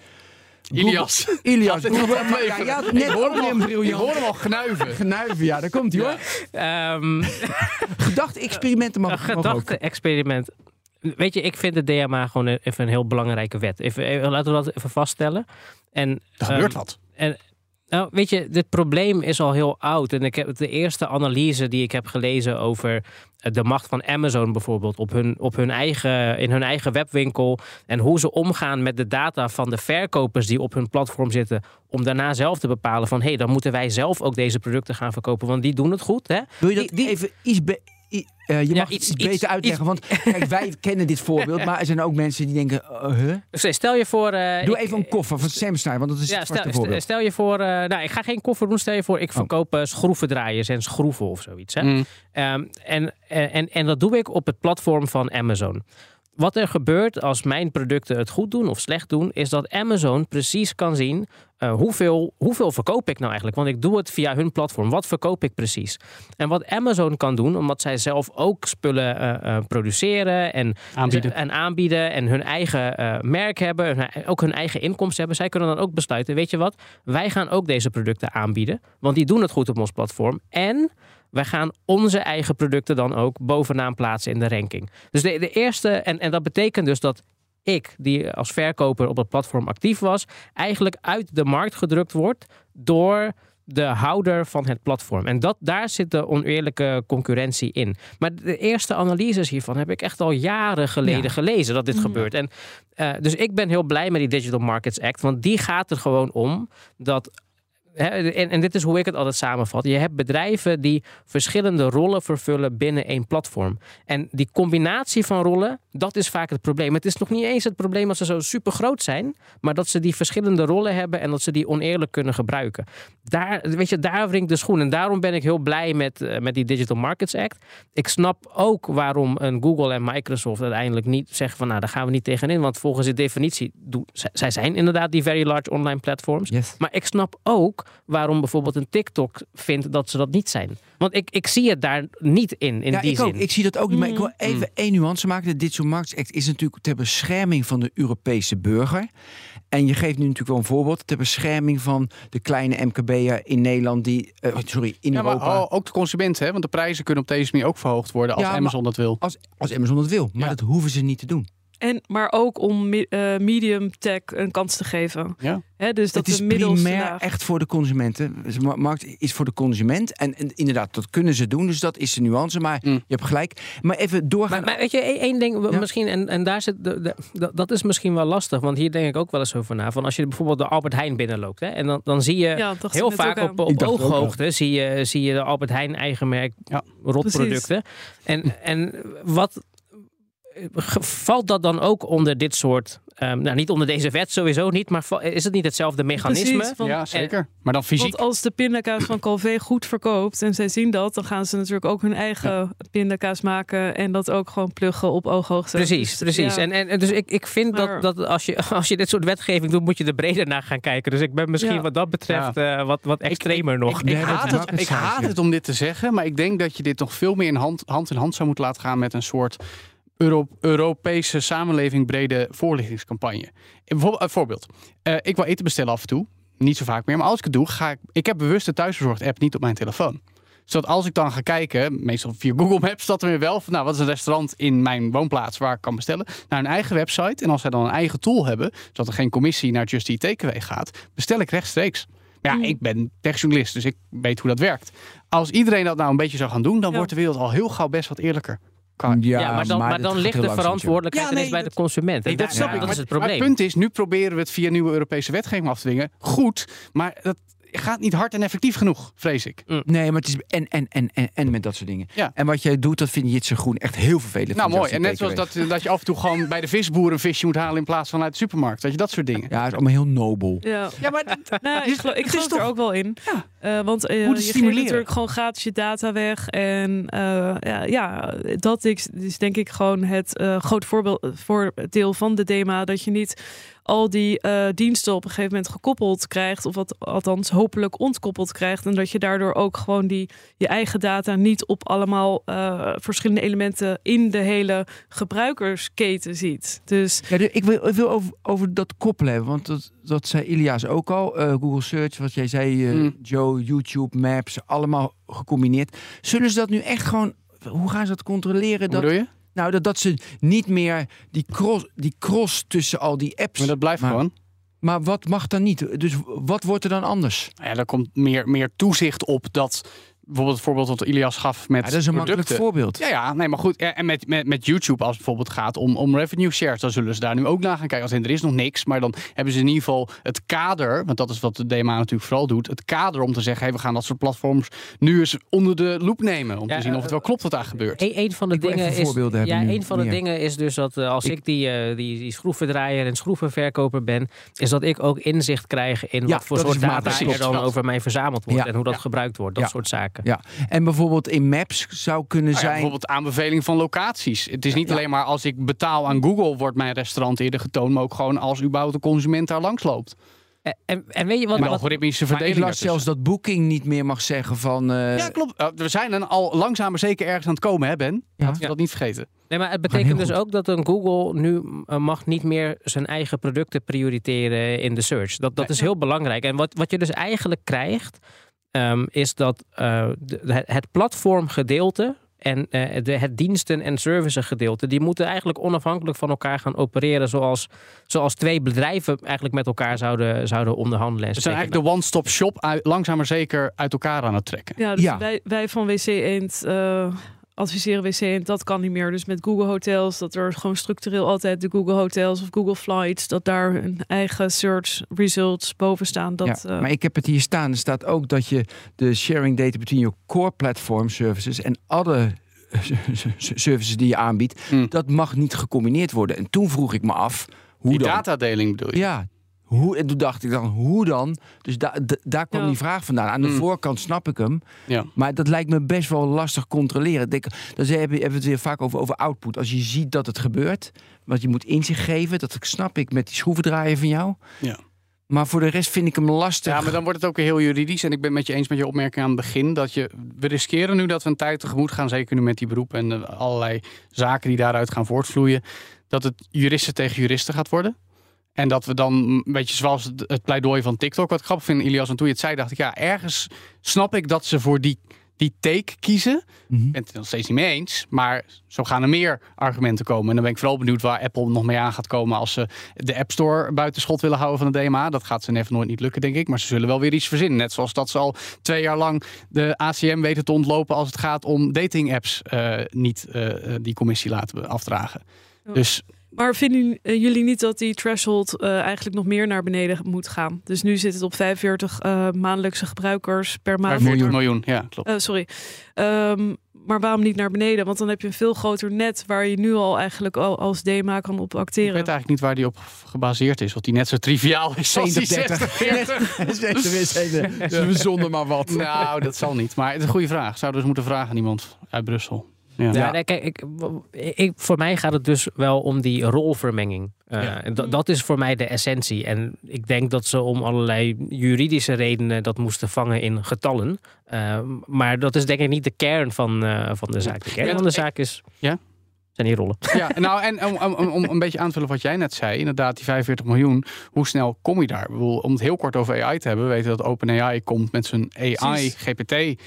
Ilias. Google- Ilias. Google- ja, ja, Ik net hoor hem al- een Ik briljant. hoor hem al gnuiven. Genuiven, ja, daar komt hij hoor. Ehm Gedachte-experimenten mag, gedachte-experiment. Weet je, ik vind de DMA gewoon even een heel belangrijke wet. Even, even- laten we dat even vaststellen. En, Er gebeurt ehm, wat. En, nou, weet je, dit probleem is al heel oud. En ik heb de eerste analyse die ik heb gelezen over eh, de macht van Amazon bijvoorbeeld op hun, op hun eigen, in hun eigen webwinkel. En hoe ze omgaan met de data van de verkopers die op hun platform zitten. Om daarna zelf te bepalen van hé, hey, dan moeten wij zelf ook deze producten gaan verkopen. Want die doen het goed. Hè? Wil je dat Die- die- even iets... be- eh, je Ja, mag iets- iets, iets- beter uitleggen, want kijk, wij kennen dit voorbeeld, maar er zijn ook mensen die denken, uh, huh? Stel je voor. eh, Doe ik- even een koffer van Samsung, want dat is Ja, het stel, voorbeeld. stel je voor, eh, nou, ik ga geen koffer doen. Stel je voor, Oh. ik verkoop eh, schroevendraaiers en schroeven of zoiets. Hè? Mm. Ehm, en, en, en dat doe ik op het platform van Amazon. Wat er gebeurt als mijn producten het goed doen of slecht doen, is dat Amazon precies kan zien eh, hoeveel, hoeveel verkoop ik nou eigenlijk. Want ik doe het via hun platform. Wat verkoop ik precies? En wat Amazon kan doen, omdat zij zelf ook spullen eh, eh, produceren en Aanbieden. en aanbieden en hun eigen merk hebben, hun- ook hun eigen inkomsten hebben. Zij kunnen dan ook besluiten, weet je wat, wij gaan ook deze producten aanbieden, want die doen het goed op ons platform. En wij gaan onze eigen producten dan ook bovenaan plaatsen in de ranking. Dus de, de eerste, en, en dat betekent dus dat ik, die als verkoper op het platform actief was, eigenlijk uit de markt gedrukt wordt door de houder van het platform. En dat, daar zit de oneerlijke concurrentie in. Maar de eerste analyses hiervan heb ik echt al jaren geleden Ja. gelezen dat dit Mhm. gebeurt. En, eh, dus ik ben heel blij met die Digital Markets Act, want die gaat er gewoon om dat. En, en dit is hoe ik het altijd samenvat. Je hebt bedrijven die verschillende rollen vervullen binnen één platform. En die combinatie van rollen, dat is vaak het probleem. Het is nog niet eens het probleem als ze zo super groot zijn, maar dat ze die verschillende rollen hebben en dat ze die oneerlijk kunnen gebruiken. Daar, weet je, daar wringt de schoen. En daarom ben ik heel blij met, eh, met die Digital Markets Act. Ik snap ook waarom een Google en Microsoft uiteindelijk niet zeggen van nou, daar gaan we niet tegenin. Want volgens de definitie, doen, zij, zij zijn inderdaad die very large online platforms. Yes. Maar ik snap ook waarom bijvoorbeeld een TikTok vindt dat ze dat niet zijn. Want ik, ik zie het daar niet in, in ja, die ik zin. ook. Ik zie dat ook niet. Maar ik wil Mm. even één nuance maken. De Digital Markets Act is natuurlijk ter bescherming van de Europese burger. En je geeft nu natuurlijk wel een voorbeeld. Ter bescherming van de kleine MKB'er in Nederland die... eh, sorry, in Ja, maar Europa. ook de consumenten, hè? want de prijzen kunnen op deze manier ook verhoogd worden als Ja, Amazon dat wil. Als, als Amazon het wil. Maar Ja. dat hoeven ze niet te doen. En, maar ook om eh, medium tech een kans te geven. Ja. Hè, dus dat het is primair laag- echt voor de consumenten. De ma- markt is voor de consument. En, en inderdaad, dat kunnen ze doen. Dus dat is de nuance. Maar Mm. je hebt gelijk. Maar even doorgaan. Maar, maar weet je, één één ding Ja. misschien, en, en daar zit de, de- dat- dat is misschien wel lastig, want hier denk ik ook wel eens over na. Van als je bijvoorbeeld de Albert Heijn binnenloopt, hè, en dan, dan zie je Ja, heel vaak op, op ooghoogte zie je, zie je de Albert Heijn eigen merk Ja. rotproducten. En, en wat valt dat dan ook onder dit soort, ehm, nou niet onder deze wet sowieso niet, maar is het niet hetzelfde mechanisme? Precies, want, ja, zeker. Maar dan fysiek. want als de pindakaas van Calvé goed verkoopt en zij zien dat, dan gaan ze natuurlijk ook hun eigen pindakaas maken en dat ook gewoon pluggen op ooghoogte. Precies, Dus, precies. ja. En, en en dus ik, ik vind Maar- dat, dat als, je, als je dit soort wetgeving doet, moet je er breder naar gaan kijken. Dus ik ben misschien Ja. wat dat betreft eh, wat, wat extremer nog. Ik, ik, haat, het, ik haat het om dit te zeggen, maar ik denk dat je dit nog veel meer in hand, hand in hand zou moeten laten gaan met een soort Euro- Europese samenleving brede voorlichtingscampagne. Bijvoorbeeld, een voorbeeld. Eh, ik wil eten bestellen af en toe. Niet zo vaak meer, maar als ik het doe, ga ik. Ik heb bewust de thuisbezorgd app niet op mijn telefoon. Zodat als ik dan ga kijken, meestal via Google Maps, dat er weer wel van, nou, wat is een restaurant in mijn woonplaats waar ik kan bestellen, naar een eigen website. En als zij dan een eigen tool hebben, zodat er geen commissie naar Just Eat Takeaway gaat, bestel ik rechtstreeks. Ja, Mm. ik ben techjournalist, dus ik weet hoe dat werkt. Als iedereen dat nou een beetje zou gaan doen, dan Ja. wordt de wereld al heel gauw best wat eerlijker. Ja, maar dan, maar ligt de verantwoordelijkheid Ja, nee, bij dat- de consument. Nee, dat snap ja, ik. Dat maar, is het maar probleem. het punt is, nu proberen we het via nieuwe Europese wetgeving af te dwingen. Goed, maar dat gaat niet hard en effectief genoeg, vrees ik. Nee, maar het is en, en, en, en, en met dat soort dingen. Ja. En wat jij doet, dat vind Jitse Groen echt heel vervelend. Nou, mooi. En net zoals dat, dat je af en toe gewoon bij de visboer een visje moet halen in plaats van uit de supermarkt. Dat je dat soort dingen. Ja, het is allemaal heel nobel. Ja. Ja, maar Nou, ik geloof, ik er ook wel in. Ja. Eh, want eh, Moet je geeft natuurlijk gewoon gratis je data weg. En eh, ja, ja, dat is, is denk ik gewoon het eh groot voorbeeld, voordeel van de DEMA. Dat je niet al die eh, diensten op een gegeven moment gekoppeld krijgt. Of wat, althans hopelijk ontkoppeld krijgt. En dat je daardoor ook gewoon die, je eigen data niet op allemaal eh, verschillende elementen in de hele gebruikersketen ziet. Dus Ja, de- ik wil, ik wil over, over dat koppelen hebben, want dat, dat zei Ilias ook al. Eh, Google Search, wat jij zei, eh, Mm. Joe, YouTube, Maps, allemaal gecombineerd. Zullen ze dat nu echt gewoon... Hoe gaan ze dat controleren? Hoe Dat, bedoel je? Nou, dat, dat ze niet meer die cross, die cross tussen al die apps... Maar dat blijft Maar- gewoon. Maar wat mag dan niet? Dus wat wordt er dan anders? Ja, er komt meer, meer toezicht op dat... Bijvoorbeeld het voorbeeld dat Ilias gaf met Ja, dat is een makkelijk producten. voorbeeld. Ja, ja, nee, maar goed. Ja, en met, met, met YouTube, als het bijvoorbeeld gaat om, om revenue shares, dan zullen ze daar nu ook naar gaan kijken. Als in, er is nog niks, maar dan hebben ze in ieder geval het kader, want dat is wat de DMA natuurlijk vooral doet, het kader om te zeggen, hey, we gaan dat soort platforms nu eens onder de loep nemen. Om Ja, te zien of eh, het wel klopt wat daar gebeurt. Een, een van de dingen is. ja, een van de meer. dingen is dus dat eh, als Ik- ik, die, eh, die, die schroevendraaier en schroevenverkoper ben, is dat ik ook inzicht krijg in Ja, wat voor soort data er dan over mij verzameld wordt Ja. en hoe dat Ja. gebruikt wordt. Dat Ja. soort zaken. Ja, en bijvoorbeeld in Maps zou kunnen Nou ja, zijn... bijvoorbeeld aanbeveling van locaties. Het is niet Ja. alleen maar als ik betaal aan Google wordt mijn restaurant eerder getoond, maar ook gewoon als überhaupt de consument daar langs loopt. En, en, en weet je wat? Een wat algoritmische Maar ik verdeling. las zelfs dat Booking niet meer mag zeggen van... eh, Ja, klopt. Uh, we zijn er al langzaam maar zeker ergens aan het komen, hè Ben? Ja. Laten we dat niet vergeten. Nee, maar het betekent dus goed. ook dat een Google nu eh, mag niet meer zijn eigen producten prioriteren in de search. Dat, dat Nee. is heel belangrijk. En wat, wat je dus eigenlijk krijgt, ehm, is dat uh, de, het platformgedeelte en uh, de, het diensten- en services gedeelte, die moeten eigenlijk onafhankelijk van elkaar gaan opereren zoals, zoals twee bedrijven eigenlijk met elkaar zouden, zouden onderhandelen. En dus zijn eigenlijk de one-stop shop langzaam maar zeker uit elkaar aan het trekken. Ja, dus ja. Wij, wij van WC Eend uh, adviseren WC Eend, dat kan niet meer. Dus met Google Hotels, dat er gewoon structureel altijd de Google Hotels of Google Flights, dat daar een eigen search results boven staan. Dat, ja, uh, maar ik heb het hier staan. Er staat ook dat je de sharing data between your core platform services en other services die je aanbiedt, Hmm. dat mag niet gecombineerd worden. En toen vroeg ik me af, hoe Die dan? datadeling bedoel je? Ja, hoe, en toen dacht ik dan, hoe dan? Dus da, da- daar kwam Ja. die vraag vandaan. Aan de Mm. voorkant snap ik hem. Ja. Maar dat lijkt me best wel lastig controleren. Ik Denk, dan hebben we hebben we het weer vaak over, over output. Als je ziet dat het gebeurt, wat je moet inzicht geven, dat snap ik met die schroevendraaier van jou. Ja. Maar voor de rest vind ik hem lastig. Ja, maar dan wordt het ook weer heel juridisch. En ik ben met je eens met je opmerking aan het begin. Dat je, we riskeren nu dat we een tijd tegemoet gaan. Zeker nu met die beroep en eh, allerlei zaken die daaruit gaan voortvloeien. Dat het juristen tegen juristen gaat worden. En dat we dan, een beetje zoals het, pleidooi van TikTok. Wat ik grappig vind, Ilias, en toen je het zei, dacht ik, ja, ergens snap ik dat ze voor die, die take kiezen. Mhm. Ik ben het er nog steeds niet mee eens. Maar zo gaan er meer argumenten komen. En dan ben ik vooral benieuwd waar Apple nog mee aan gaat komen. als ze de App Store buiten schot willen houden van de DMA. Dat gaat ze even nooit niet lukken, denk ik. Maar ze zullen wel weer iets verzinnen. Net zoals dat ze al twee jaar lang de ACM weten te ontlopen. als het gaat om dating apps eh, niet eh, die commissie laten afdragen. Ja. Dus Maar vinden eh, jullie niet dat die threshold eh, eigenlijk nog meer naar beneden moet gaan? Dus nu zit het op 45 eh, maandelijkse gebruikers per maand. 40 miljoen. Ja, klopt. Eh, sorry. Ehm, maar waarom niet naar beneden? Want dan heb je een veel groter net waar je nu al eigenlijk al als DMA kan op Ik acteren. weet eigenlijk niet waar die op gebaseerd is. Of die net zo triviaal is als die 70, 60, Ze verzonnen maar wat. Nou, dat zal niet. Maar het is een goede vraag. Zouden we eens moeten vragen aan iemand uit Brussel. Ja. Ja, nee, kijk, ik, ik, voor mij gaat het dus wel om die rolvermenging. Uh, Ja. en dat- dat is voor mij de essentie. En ik denk dat ze om allerlei juridische redenen dat moesten vangen in getallen. Uh, maar dat is denk ik niet de kern van, uh, van de zaak. De kern Ja, van de zaak is... Ja? Zijn die rollen. Ja, nou en om, om, om een beetje aan te vullen wat jij net zei, inderdaad, die 45 miljoen, hoe snel kom je daar? Ik bedoel, om het heel kort over AI te hebben, we weten dat OpenAI komt met zijn AI, Precies. GPT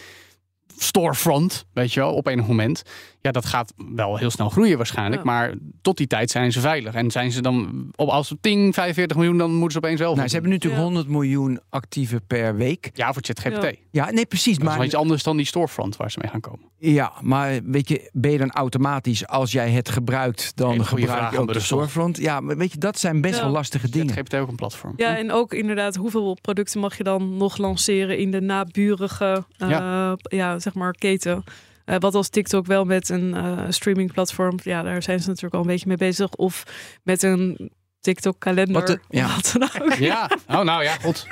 storefront, weet je wel, op enig moment. Ja, dat gaat wel heel snel groeien waarschijnlijk, Ja. maar tot die tijd zijn ze veilig. En zijn ze dan, op, als ze 10, 45 miljoen, dan moeten ze opeens wel. Nou, ze hebben natuurlijk Ja. 100 miljoen actieven per week. Ja, voor ChatGPT. Ja. Ja, nee, precies. Dat is Maar, iets anders dan die storefront waar ze mee gaan komen. ja, maar weet je, ben je dan automatisch, als jij het gebruikt, dan gebruik je ook de storefront? Ja, maar weet je, dat zijn best Ja. wel lastige dingen. ChatGPT ook een platform. Ja, en ook inderdaad, hoeveel producten mag je dan nog lanceren in de naburige eh, ja. Zeg maar keten? Eh, wat als TikTok wel met een eh, streamingplatform, ja, daar zijn ze natuurlijk al een beetje mee bezig. Of met een TikTok-kalender. Wat de- ja. of wat dan ook. Ja, oh nou ja, goed.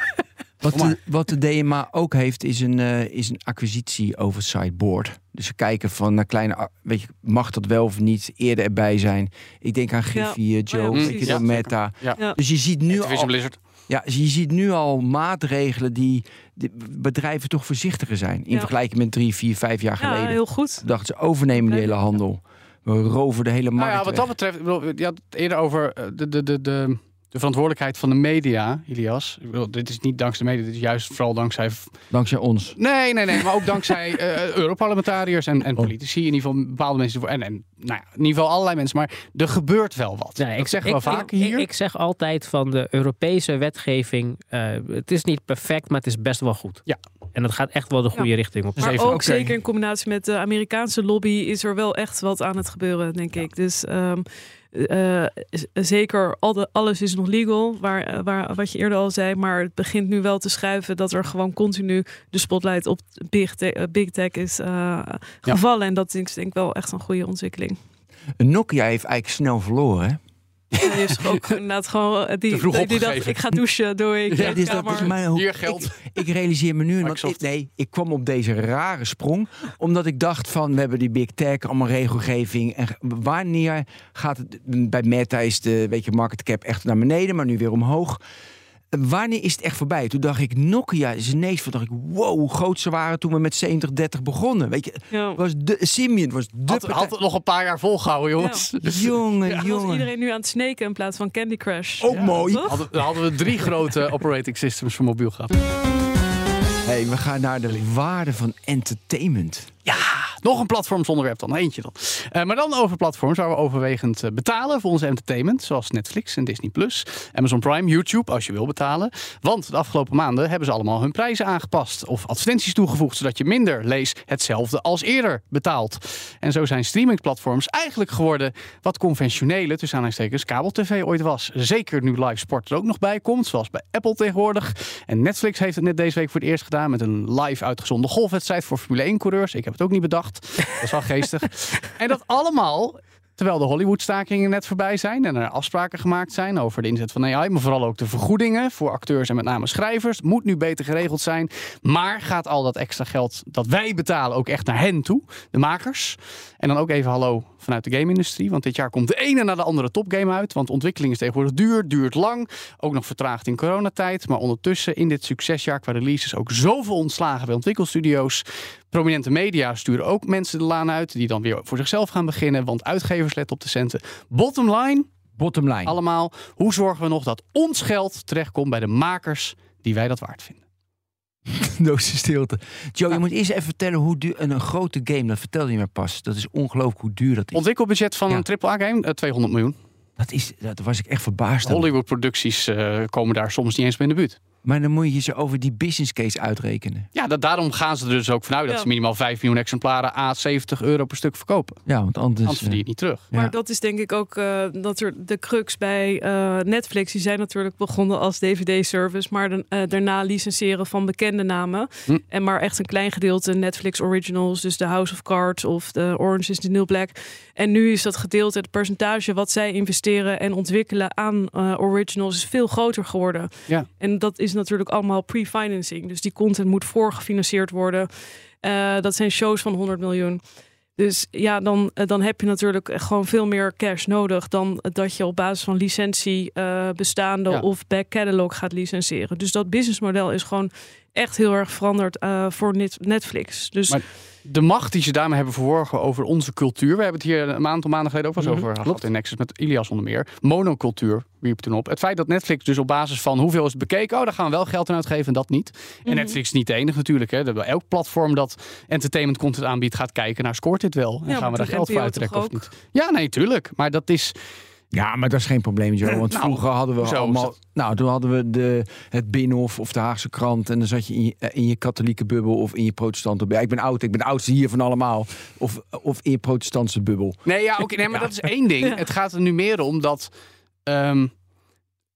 Wat de, wat de DMA ook heeft, is een, eh, is een acquisitie oversight board. Dus ze kijken van naar kleine, weet je, mag dat wel of niet eerder erbij zijn. Ik denk aan Griffie, Joe, ja, je, precies. dat Ja, Meta. Ja. Ja. Dus je ziet nu Activision al, Blizzard. Ja, je ziet nu al maatregelen die de bedrijven toch voorzichtiger zijn. In Ja. vergelijking met drie, vier, vijf jaar Ja, geleden. heel goed. Dachten ze overnemen die hele handel. We roven de hele Nou markt ja, wat dat betreft, ik bedoel, je had het eerder over eh, de, de, de, de, de verantwoordelijkheid van de media, Ilias. Ik bedoel, dit is niet dankzij de media, dit is juist vooral dankzij. Dankzij ons. Nee, nee, nee, maar ook dankzij eh, Europarlementariërs en, en Oh. politici. In ieder geval bepaalde mensen. En, en nou ja, in ieder geval allerlei mensen. Maar er gebeurt wel wat. Nee, ik zeg wel vaker ik, hier. Ik, zeg altijd van de Europese wetgeving, eh, het is niet perfect, maar het is best wel goed. Ja. En het gaat echt wel de goede richting op. Dus maar even- ook zeker in combinatie met de Amerikaanse lobby is er wel echt wat aan het gebeuren, denk ik. Dus ehm, eh, z- zeker al de, alles is nog legal, waar, eh, waar, wat je eerder al zei. Maar het begint nu wel te schuiven dat er gewoon continu de spotlight op big, te- eh, big tech is eh, gevallen. En dat is denk ik wel echt een goede ontwikkeling. Nokia heeft eigenlijk snel verloren. Die is ook inderdaad gewoon eh, die, vroeg die dacht, ik ga douchen, doe ik. Ja, dit is dat- is mijn- Hier geld. Ik, ik realiseer me nu, want ik, nee, ik kwam op deze rare sprong. Omdat ik dacht van, we hebben die big tech, allemaal regelgeving. En wanneer gaat het, bij Meta is de weet je, market cap echt naar beneden, maar nu weer omhoog. Wanneer is het echt voorbij? Toen dacht ik, Nokia is ineens van, dacht ik, wow, hoe groot ze waren toen we met 70-30 begonnen. Weet je, ja. was de, Symbian was de Had, het nog een paar jaar volgehouden, jongens. Jongen, Dan was jongen. iedereen nu aan het sneken in plaats van Candy Crush. Ook mooi. Hadden, dan hadden we drie grote operating systems voor mobiel gehad. hey, we gaan naar de waarde van entertainment. Ja, nog een platformsonderwerp dan. Eentje dan. Uh, maar dan over platforms waar we overwegend uh, betalen voor onze entertainment. Zoals Netflix en Disney+, Amazon Prime, YouTube als je wil betalen. Want de afgelopen maanden hebben ze allemaal hun prijzen aangepast. Of advertenties toegevoegd, zodat je minder lees hetzelfde als eerder betaalt. En zo zijn streamingplatforms eigenlijk geworden wat conventionele, tussen aanhalingstekens, kabel-tv ooit was. Zeker nu live sport er ook nog bij komt, zoals bij Apple tegenwoordig. En Netflix heeft het net deze week voor het eerst gedaan met een live uitgezonden golfwedstrijd voor Formule 1-coureurs. Ik heb het ook niet bedacht. Dat is wel geestig. en dat allemaal Terwijl de Hollywood-stakingen net voorbij zijn en er afspraken gemaakt zijn over de inzet van AI, maar vooral ook de vergoedingen voor acteurs en met name schrijvers, moet nu beter geregeld zijn. Maar gaat al dat extra geld dat wij betalen ook echt naar hen toe, de makers? En dan ook even hallo vanuit de game-industrie, want dit jaar komt de ene na de andere topgame uit, want ontwikkeling is tegenwoordig duur, duurt lang, ook nog vertraagd in coronatijd, maar ondertussen in dit succesjaar qua releases ook zoveel ontslagen bij ontwikkelstudio's. Prominente media sturen ook mensen de laan uit die dan weer voor zichzelf gaan beginnen, want uitgevers letten op de centen. Bottom line, Bottom line. allemaal, hoe zorgen we nog dat ons geld terechtkomt bij de makers die wij dat waard vinden? Doosje stilte. Joe, je moet eerst even vertellen hoe duur een, een grote game, dat vertelde je me pas. Dat is ongelooflijk hoe duur dat is. Ontwikkelbudget van Ja. een AAA-game, eh, 200 miljoen. Dat is, dat was ik echt verbaasd. over. Hollywood-producties eh, komen daar soms niet eens mee in de buurt. Maar dan moet je ze over die business case uitrekenen. Ja, dat, daarom gaan ze er dus ook vanuit dat Ja. ze minimaal 5 miljoen exemplaren a 70 euro per stuk verkopen. Ja, want anders... Anders verdien je eh, het niet terug. Ja. Maar dat is denk ik ook eh, dat er de crux bij eh, Netflix. Die zijn natuurlijk begonnen als DVD-service, maar dan, eh, daarna licenseren van bekende namen. Hm. En maar echt een klein gedeelte Netflix originals, dus de House of Cards of de Orange is the New Black. En nu is dat gedeelte, het percentage wat zij investeren en ontwikkelen aan eh, originals, is veel groter geworden. Ja. En dat is natuurlijk allemaal pre-financing. Dus die content moet voorgefinancierd worden. Eh, dat zijn shows van 100 miljoen. Dus ja, dan, eh, dan heb je natuurlijk gewoon veel meer cash nodig dan dat je op basis van licentie eh, bestaande Ja. of back catalog gaat licenseren. Dus dat businessmodel is gewoon echt heel erg veranderd eh, voor Net- Netflix. Dus Maar De macht die ze daarmee hebben verworven over onze cultuur. We hebben het hier een aantal maanden geleden ook wel eens Mhm, over gehad in Nexus met Ilias onder meer. Monocultuur wierp toen op. Het feit dat Netflix dus op basis van hoeveel is het bekeken, oh, daar gaan we wel geld aan uitgeven en dat niet. En Mhm. Netflix is niet de enige natuurlijk. Hè. Dat Elk platform dat entertainment content aanbiedt gaat kijken naar scoort dit wel. En Ja, gaan we daar geld voor uittrekken of niet. Ja, nee, tuurlijk. Maar dat is... Ja, maar dat is geen probleem, Joe. Want Nou, vroeger hadden we allemaal... Nou, toen hadden we de, het Binnenhof of de Haagse krant. En dan zat je in je, eh, in je katholieke bubbel of in je protestante bubbel. Ja, ik ben oud, ik ben de oudste hier van allemaal. Of, of in je protestantse bubbel. Nee, ja, oké, nee maar dat is één ding. Het gaat er nu meer om dat... ehm,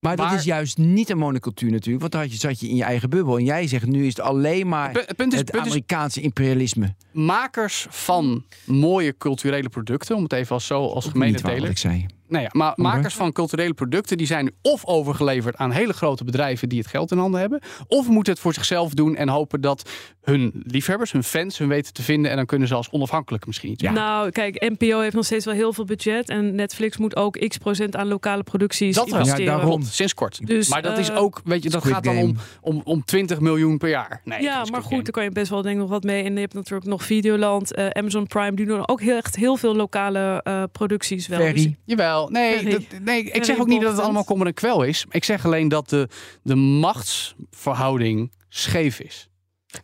Maar dat is juist niet een monocultuur natuurlijk. Want dan had je, zat je in je eigen bubbel. En jij zegt nu is het alleen maar het punt is, het punt is Amerikaanse imperialisme. makers van mooie culturele producten, om het even als zo als gemene delen. ik zei. Nou ja, maar makers van culturele producten die zijn of overgeleverd aan hele grote bedrijven die het geld in handen hebben, of moeten het voor zichzelf doen en hopen dat hun liefhebbers, hun fans, hun weten te vinden en dan kunnen ze als onafhankelijk misschien iets. doen. Nou, kijk, NPO heeft nog steeds wel heel veel budget. En Netflix moet ook x procent aan lokale producties Dat investeren. Ja, daarom. Sinds kort. Dus, maar dat is eh, ook, weet je, dat Squid gaat dan om, om, om 20 miljoen per jaar. Nee, ja, maar goed, Game. daar kan je best wel denk ik nog wat mee. En je hebt natuurlijk nog Videoland, eh, Amazon Prime. Die doen ook heel, echt heel veel lokale eh, producties wel. Dus- Ferry. Jawel, nee, dat, nee ik zeg ook niet dat het allemaal kommer en kwel is. Ik zeg alleen dat de, de machtsverhouding scheef is.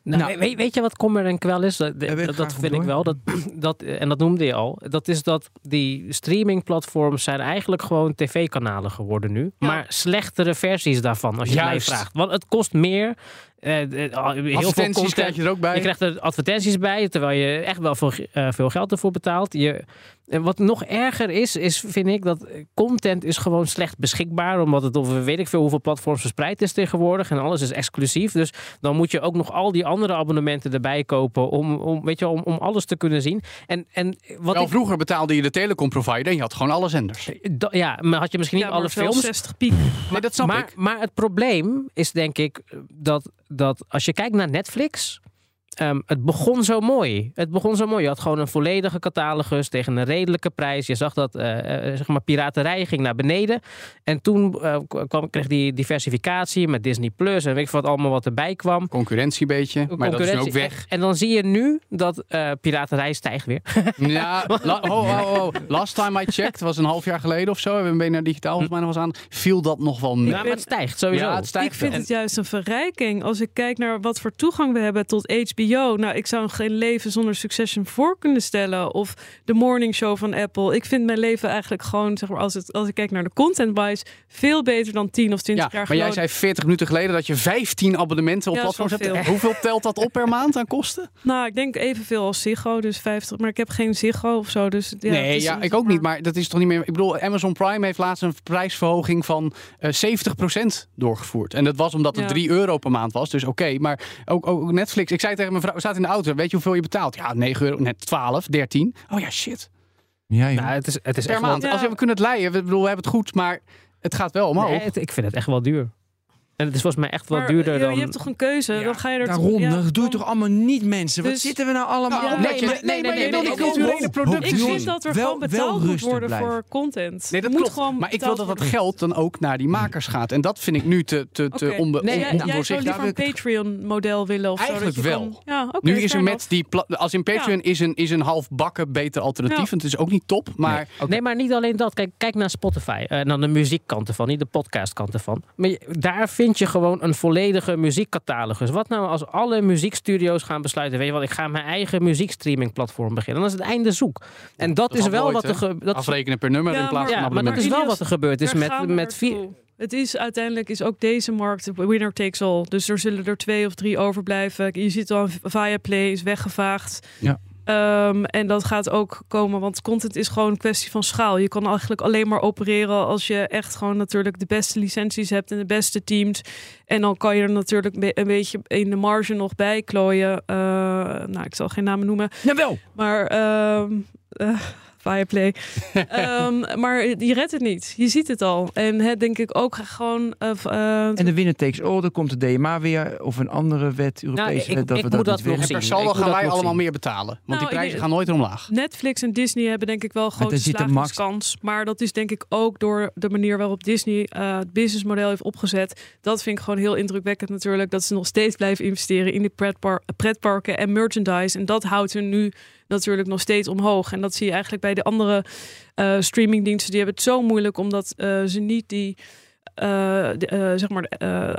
Nou, Nou, weet, weet je wat kommer en kwel is? Dat, vind ik wel. Dat, dat, en dat noemde je al. Dat is dat die streamingplatforms zijn eigenlijk gewoon tv-kanalen geworden nu. Ja. Maar slechtere versies daarvan, als je mij vraagt. Want het kost meer. Eh, eh, heel veel Advertenties content. krijg je er ook bij. Je krijgt er advertenties bij, terwijl je echt wel veel, eh, veel geld ervoor betaalt. Je, en wat nog erger is, is, vind ik, dat content is gewoon slecht beschikbaar. Omdat het over weet ik veel hoeveel platforms verspreid is tegenwoordig. En alles is exclusief. Dus dan moet je ook nog al die andere abonnementen erbij kopen. Om, om, weet je, om, om alles te kunnen zien. En, en wat Wel, ik, vroeger betaalde je de telecomprovider en je had gewoon alle zenders. da- ja, maar had je misschien niet Ja, alle wel films. 60 piek. Nee, dat snap maar, ik. maar het probleem is denk ik dat, dat als je kijkt naar Netflix, Ehm, het begon zo mooi. Het begon zo mooi. Je had gewoon een volledige catalogus tegen een redelijke prijs. Je zag dat uh, zeg maar piraterij ging naar beneden. En toen uh, kwam, kreeg die diversificatie met Disney Plus en weet ik wat allemaal wat erbij kwam. Concurrentie een beetje, maar dat is nu ook weg. En dan zie je nu dat uh, piraterij stijgt weer. ja, la, oh, oh, oh. last time I checked, was een half jaar geleden of zo. Hebben we naar digitaal volgens mij nog eens aan. Viel dat nog wel mee? Ja, maar het stijgt sowieso. Ja, het stijgt ik vind wel. het juist een verrijking. Als ik kijk naar wat voor toegang we hebben tot HBO nou, ik zou geen leven zonder Succession voor kunnen stellen. Of de morning show van Apple. Ik vind mijn leven eigenlijk gewoon, zeg maar, als, het, als ik kijk naar de content-wise, veel beter dan 10 of 20 ja, jaar maar geleden. jij zei 40 minuten geleden dat je 15 abonnementen op Ja, platforms hebt. veel. Hoeveel telt dat op per maand aan kosten? Nou, ik denk evenveel als Ziggo, dus 50. Maar ik heb geen Ziggo of zo. Dus, ja, nee, ja, ik ook niet. Maar dat is toch niet meer. Ik bedoel, Amazon Prime heeft laatst een prijsverhoging van eh 70% doorgevoerd. En dat was omdat het Ja. 3 euro per maand was. Dus oké. maar ook, ook Netflix. Ik zei tegen mijn vrouw, we zaten in de auto. Weet je hoeveel je betaalt? Ja, 9 euro. Net 12, 13. Oh ja, shit. Ja, joh. Nou, het is, het is Per echt wel- maand. Ja. Als we, we kunnen het leiden. We, bedoel, we hebben het goed, maar het gaat wel omhoog. Nee, het- ik vind het echt wel duur. En het is volgens mij echt wel maar, duurder ja, dan... Je hebt toch een keuze? Ja, dan ga je er Daarom, ja, dat doe je dan- toch allemaal niet, mensen? Wat Dus- zitten we nou allemaal... Ja, nee, nee, nee, nee, wil nee, culturele nee, productie. Ik vind dat er wel- gewoon betaald moet worden blijven. voor content. Nee, dat moet klopt. gewoon Maar ik wil dat dat geld dan ook naar die makers gaat. En dat vind ik nu te, te, te Oké. onbe, Nee, on- Jij, jij zou liever een Patreon-model willen of Eigenlijk zo? dat je wel. kan- ja, oké, Nu is er met die als in Patreon is, een, is een half bakken beter alternatief. En het is ook niet top, maar Nee, maar niet alleen dat. Kijk, kijk naar Spotify. En dan de muziekkant ervan, niet de podcastkant ervan. Maar daar vind je gewoon een volledige muziekcatalogus. Wat nou als alle muziekstudio's gaan besluiten... weet je wat, ik ga mijn eigen muziekstreamingplatform beginnen. Dan is het einde zoek. En dat, dat is wel wat er... Dat, afrekenen per nummer Ja, in plaats maar- van ja, maar dat is wel wat er gebeurd is met, met vier... Het is uiteindelijk is ook deze markt winner takes all. Dus er zullen er twee of drie overblijven. Je ziet al Viaplay is weggevaagd. Ja. Ehm, en dat gaat ook komen, want content is gewoon een kwestie van schaal. Je kan eigenlijk alleen maar opereren als je echt gewoon natuurlijk de beste licenties hebt en de beste teams. En dan kan je er natuurlijk een beetje in de marge nog bij klooien. Eh, nou, ik zal geen namen noemen. Jawel! Maar ehm eh, Fireplay. Ehm, maar je redt het niet. Je ziet het al. En het denk ik ook gewoon. eh, eh, En de winner takes all, dan komt de DMA weer, of een andere wet, Europese Nou, ik- wet, dat ik we moet dat dat niet. En per saldo moet gaan wij allemaal zien. meer betalen. Want Nou, die ik prijzen gaan nooit omlaag. Netflix en Disney hebben denk ik wel grote slagingskans. Maar dat is denk ik ook door de manier waarop Disney eh, het businessmodel heeft opgezet. Dat vind ik gewoon heel indrukwekkend natuurlijk. Dat ze nog steeds blijven investeren in die pretpar- pretparken en merchandise. En dat houdt hun nu natuurlijk nog steeds omhoog. En dat zie je eigenlijk bij de andere eh, streamingdiensten. Die hebben het zo moeilijk omdat eh, ze niet die... eh, de, zeg maar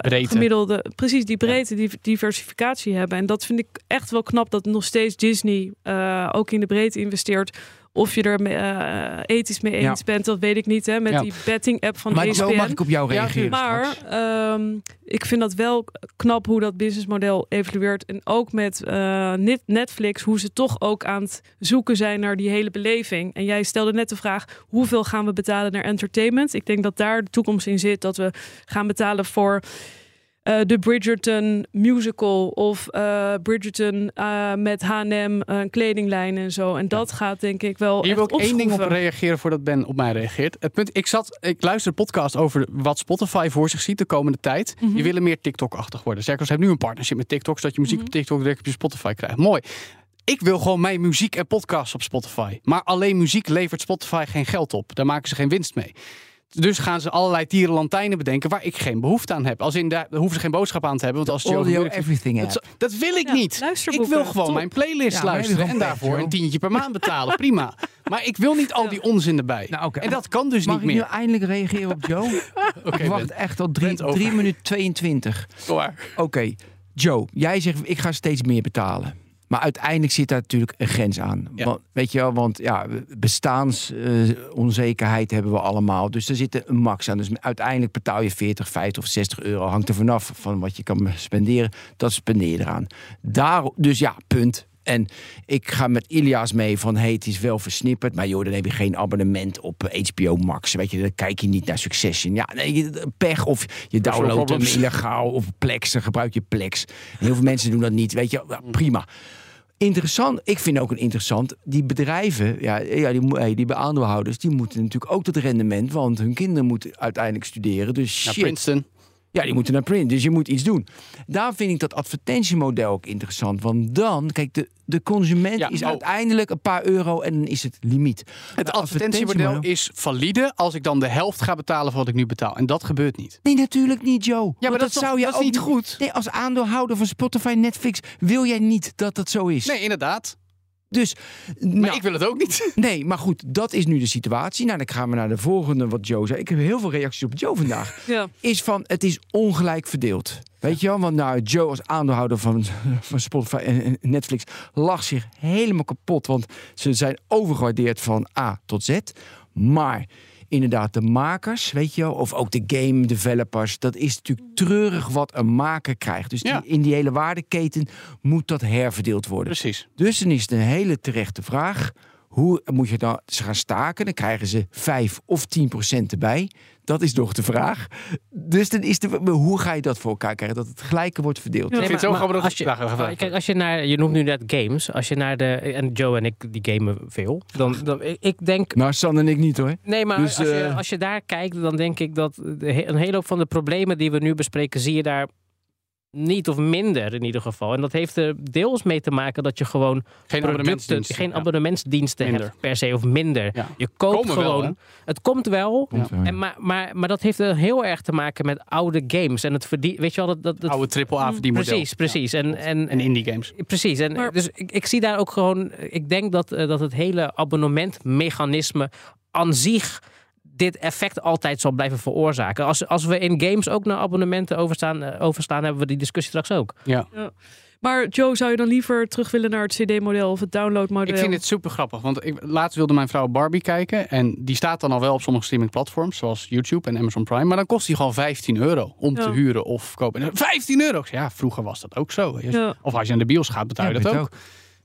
Breedte. gemiddelde, precies die breedte, die diversificatie hebben. En dat vind ik echt wel knap dat nog steeds Disney ook in de breedte investeert. Of je er eh, ethisch mee Ja. eens bent, dat weet ik niet. Hè, met Ja. die betting app van Maar ESPN. zo mag ik op jou reageren Maar ehm, ik vind dat wel knap hoe dat businessmodel evolueert. En ook met eh, Net- Netflix, hoe ze toch ook aan het zoeken zijn naar die hele beleving. En jij stelde net de vraag, hoeveel gaan we betalen naar entertainment? Ik denk dat daar de toekomst in zit. Dat we gaan betalen voor eh, de Bridgerton musical of eh, Bridgerton eh, met H&M, kledinglijn en zo. En dat gaat denk ik wel Hier echt wil ik één ding op reageren voordat Ben op mij reageert. Het punt, ik, zat, ik luister een podcast over wat Spotify voor zich ziet de komende tijd. Mhm. Die willen meer TikTok-achtig worden. Zerkels heeft nu een partnership met TikTok, zodat je muziek Mhm. op TikTok direct op je Spotify krijgt. Mooi. Ik wil gewoon mijn muziek en podcasts op Spotify. Maar alleen muziek levert Spotify geen geld op. Daar maken ze geen winst mee. Dus gaan ze allerlei tierenlantijnen bedenken waar ik geen behoefte aan heb. Als in, daar hoeven ze geen boodschap aan te hebben. Want als Joe Audio everything dat, dat wil ik Ja, niet. Ik wil gewoon top. mijn playlist Ja, luisteren en daarvoor een tientje per maand betalen. Prima. Maar ik wil niet al die onzin erbij. Nou, oké. En dat kan dus Mag niet ik nu meer. eindelijk reageren op Joe? Oké, ik wacht Ben, echt al drie, Bent over. drie minuten 22. klaar. Oké, Joe, jij zegt ik ga steeds meer betalen. Maar uiteindelijk zit daar natuurlijk een grens aan. Ja. Want, weet je wel, want ja, bestaansonzekerheid hebben we allemaal. Dus er zit een max aan. Dus uiteindelijk betaal je 40, 50 of 60 euro. Hangt er vanaf van wat je kan spenderen. Dat spendeer je eraan. Daar, dus ja, punt. En ik ga met Ilias mee van, hey, het is wel versnipperd. Maar joh, dan heb je geen abonnement op HBO Max. Weet je, dan kijk je niet naar Succession. Ja, nee, pech. Of je downloadt hem illegaal. Of Plex, dan gebruik je Plex. Heel veel mensen doen dat niet. Weet je, prima. Interessant, ik vind ook een interessant. Die bedrijven, ja, ja die, die aandeelhouders, die moeten natuurlijk ook dat rendement, want hun kinderen moeten uiteindelijk studeren. Dus Naar shit. Princeton. Ja, die moeten naar print, dus je moet iets doen. Daar vind ik dat advertentiemodel ook interessant. Want dan, kijk, de, de consument Ja, is oh. uiteindelijk een paar euro en dan is het limiet. Het Maar advertentiemodel is valide als ik dan de helft ga betalen van wat ik nu betaal. En dat gebeurt niet. Nee, natuurlijk niet, Joe. maar Want dat toch- zou je dat is ook niet goed? Nee, als aandeelhouder van Spotify, Netflix, wil jij niet dat dat zo is. Nee, inderdaad. Dus, Maar nou, ik wil het ook niet. nee, maar goed, dat is nu de situatie. Nou, dan gaan we naar de volgende, wat Joe zei. Ik heb heel veel reacties op Joe vandaag. Ja. is van het is ongelijk verdeeld. Weet je wel? Want nou, Joe als aandeelhouder van, van Spotify en en Netflix lag zich helemaal kapot. Want ze zijn overgewaardeerd van A tot Z. Maar inderdaad, de makers, weet je wel, of ook de game developers, dat is natuurlijk treurig wat een maker krijgt. Dus die- Ja. in die hele waardeketen moet dat herverdeeld worden. Precies. Dus dan is het een hele terechte vraag. Hoe moet je dan ze gaan staken? Dan krijgen ze 5 of 10 procent erbij. Dat is nog de vraag. Dus dan is de, hoe ga je dat voor elkaar krijgen? Dat het gelijke wordt verdeeld. Ja. Ik vind het zo grappig dat als je, kijk, als je naar, je noemt nu net games. Als je naar de, en Joe en ik, die gamen veel. Dan, dan ik- ik denk, Nou, San en ik niet hoor. nee, maar Dus, als, je, eh, als je daar kijkt, dan denk ik dat een hele hoop van de problemen die we nu bespreken, zie je daar niet of minder in ieder geval. En dat heeft er deels mee te maken dat je gewoon Geen producten, geen abonnementsdiensten Minder. hebt per se of minder. Ja. Je koopt Komen gewoon. het komt wel. Komt wel, ja. En maar, maar, maar dat heeft er heel erg te maken met oude games. En het verdient, weet je wel, dat, dat, dat Oude triple A verdienmodel. Precies, precies. En, en, En indie games. Precies. En Maar- dus ik, ik zie daar ook gewoon. Ik denk dat, eh, dat het hele abonnementmechanisme aan zich dit effect altijd zal blijven veroorzaken. Als, als we in games ook naar abonnementen overstaan, eh, overstaan, hebben we die discussie straks ook. Ja. Maar Joe, zou je dan liever terug willen naar het CD-model of het downloadmodel? Ik vind het super grappig, want ik, laatst wilde mijn vrouw Barbie kijken. En die staat dan al wel op sommige streamingplatforms, zoals YouTube en Amazon Prime. Maar dan kost die gewoon 15 euro om te Ja. huren of kopen. En 15 euro! Ja, vroeger was dat ook zo. Ja. Of als je naar de bios gaat, betaal je Ja, dat weet ook.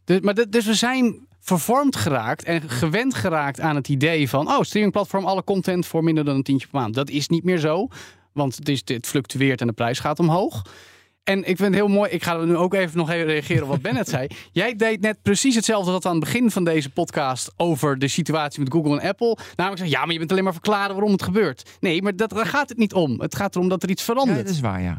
Dus, maar dus we zijn vervormd geraakt en gewend geraakt aan het idee van... oh, streamingplatform, alle content voor minder dan een tientje per maand. Dat is niet meer zo, want het, is, het fluctueert en de prijs gaat omhoog. En ik vind het heel mooi, ik ga er nu ook even nog even reageren op wat Ben net zei. Jij deed net precies hetzelfde als aan het begin van deze podcast over de situatie met Google en Apple. Namelijk zeggen, ja, maar je bent alleen maar verklaren waarom het gebeurt. Nee, maar dat, daar gaat het niet om. Het gaat erom dat er iets Ja, verandert. dat is waar, ja.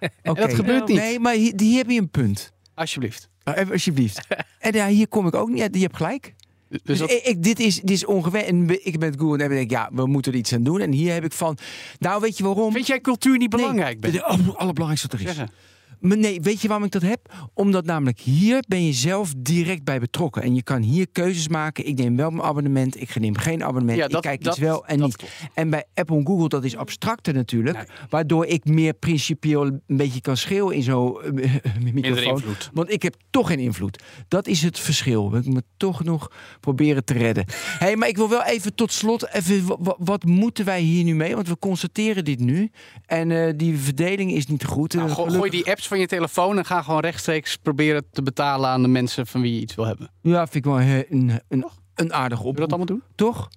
Oké. dat gebeurt niet. Nee, maar hier, die heb je een punt. Alsjeblieft. Nou, even alsjeblieft. en ja, hier kom ik ook niet. Ja, die heb gelijk. Dus Dus dat, ik, ik- dit, is, dit is ongewend. En ik ben het Google en denk ik, ja, we moeten er iets aan doen. En hier heb ik van, nou weet je waarom? vind jij cultuur niet Nee, belangrijk, Ben? Het allerbelangrijkste wat er is. Zeggen. Maar nee, weet je waarom ik dat heb? Omdat namelijk hier ben je zelf direct bij betrokken. En je kan hier keuzes maken. Ik neem wel mijn abonnement, ik neem geen abonnement. Ja, ik dat- kijk dat- iets wel en niet. klopt. En bij Apple en Google, dat is abstracter natuurlijk. Nee. Waardoor ik meer principieel een beetje kan schreeuwen in zo'n Minder microfoon. invloed. Want ik heb toch geen invloed. Dat is het verschil. Ik moet toch nog proberen te redden. hey, maar ik wil wel even tot slot even. wa- wa- Wat, moeten wij hier nu mee? Want we constateren dit nu. En die verdeling is niet goed. Nou, gooi die apps van je telefoon en ga gewoon rechtstreeks proberen te betalen aan de mensen van wie je iets wil hebben. Ja, vind ik wel een, een, een, een aardige we oproep. dat allemaal doen? Toch?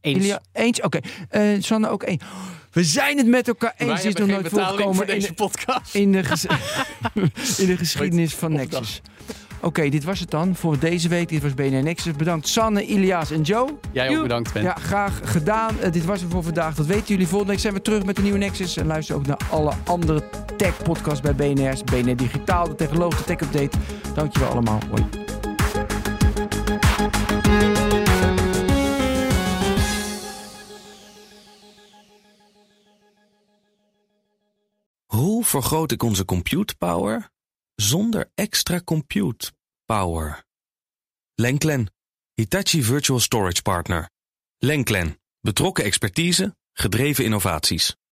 Eens. Ilia, eens? Oké. Eh Sanne ook één. We zijn het met elkaar eens. Wij is nog nooit voorgekomen voor in, deze podcast. in, de ges- in de geschiedenis van. Nexus. Oké, dit was het dan voor deze week. Dit was BNR Nexus. Bedankt Sanne, Ilias en Joe. Jij ook bedankt, Ben. Ja, graag gedaan. Eh, dit was het voor vandaag. Dat weten jullie. Volgende week zijn we terug met een nieuwe Nexus. En luister ook naar alle andere tech-podcasts bij BNR's. BNR Digitaal, de Technoloog, de Tech Update. Dankjewel allemaal. Hoi. Hoe vergroot ik onze compute power zonder extra compute power? Lenklen, Hitachi Virtual Storage Partner. Lenklen, betrokken expertise, gedreven innovaties.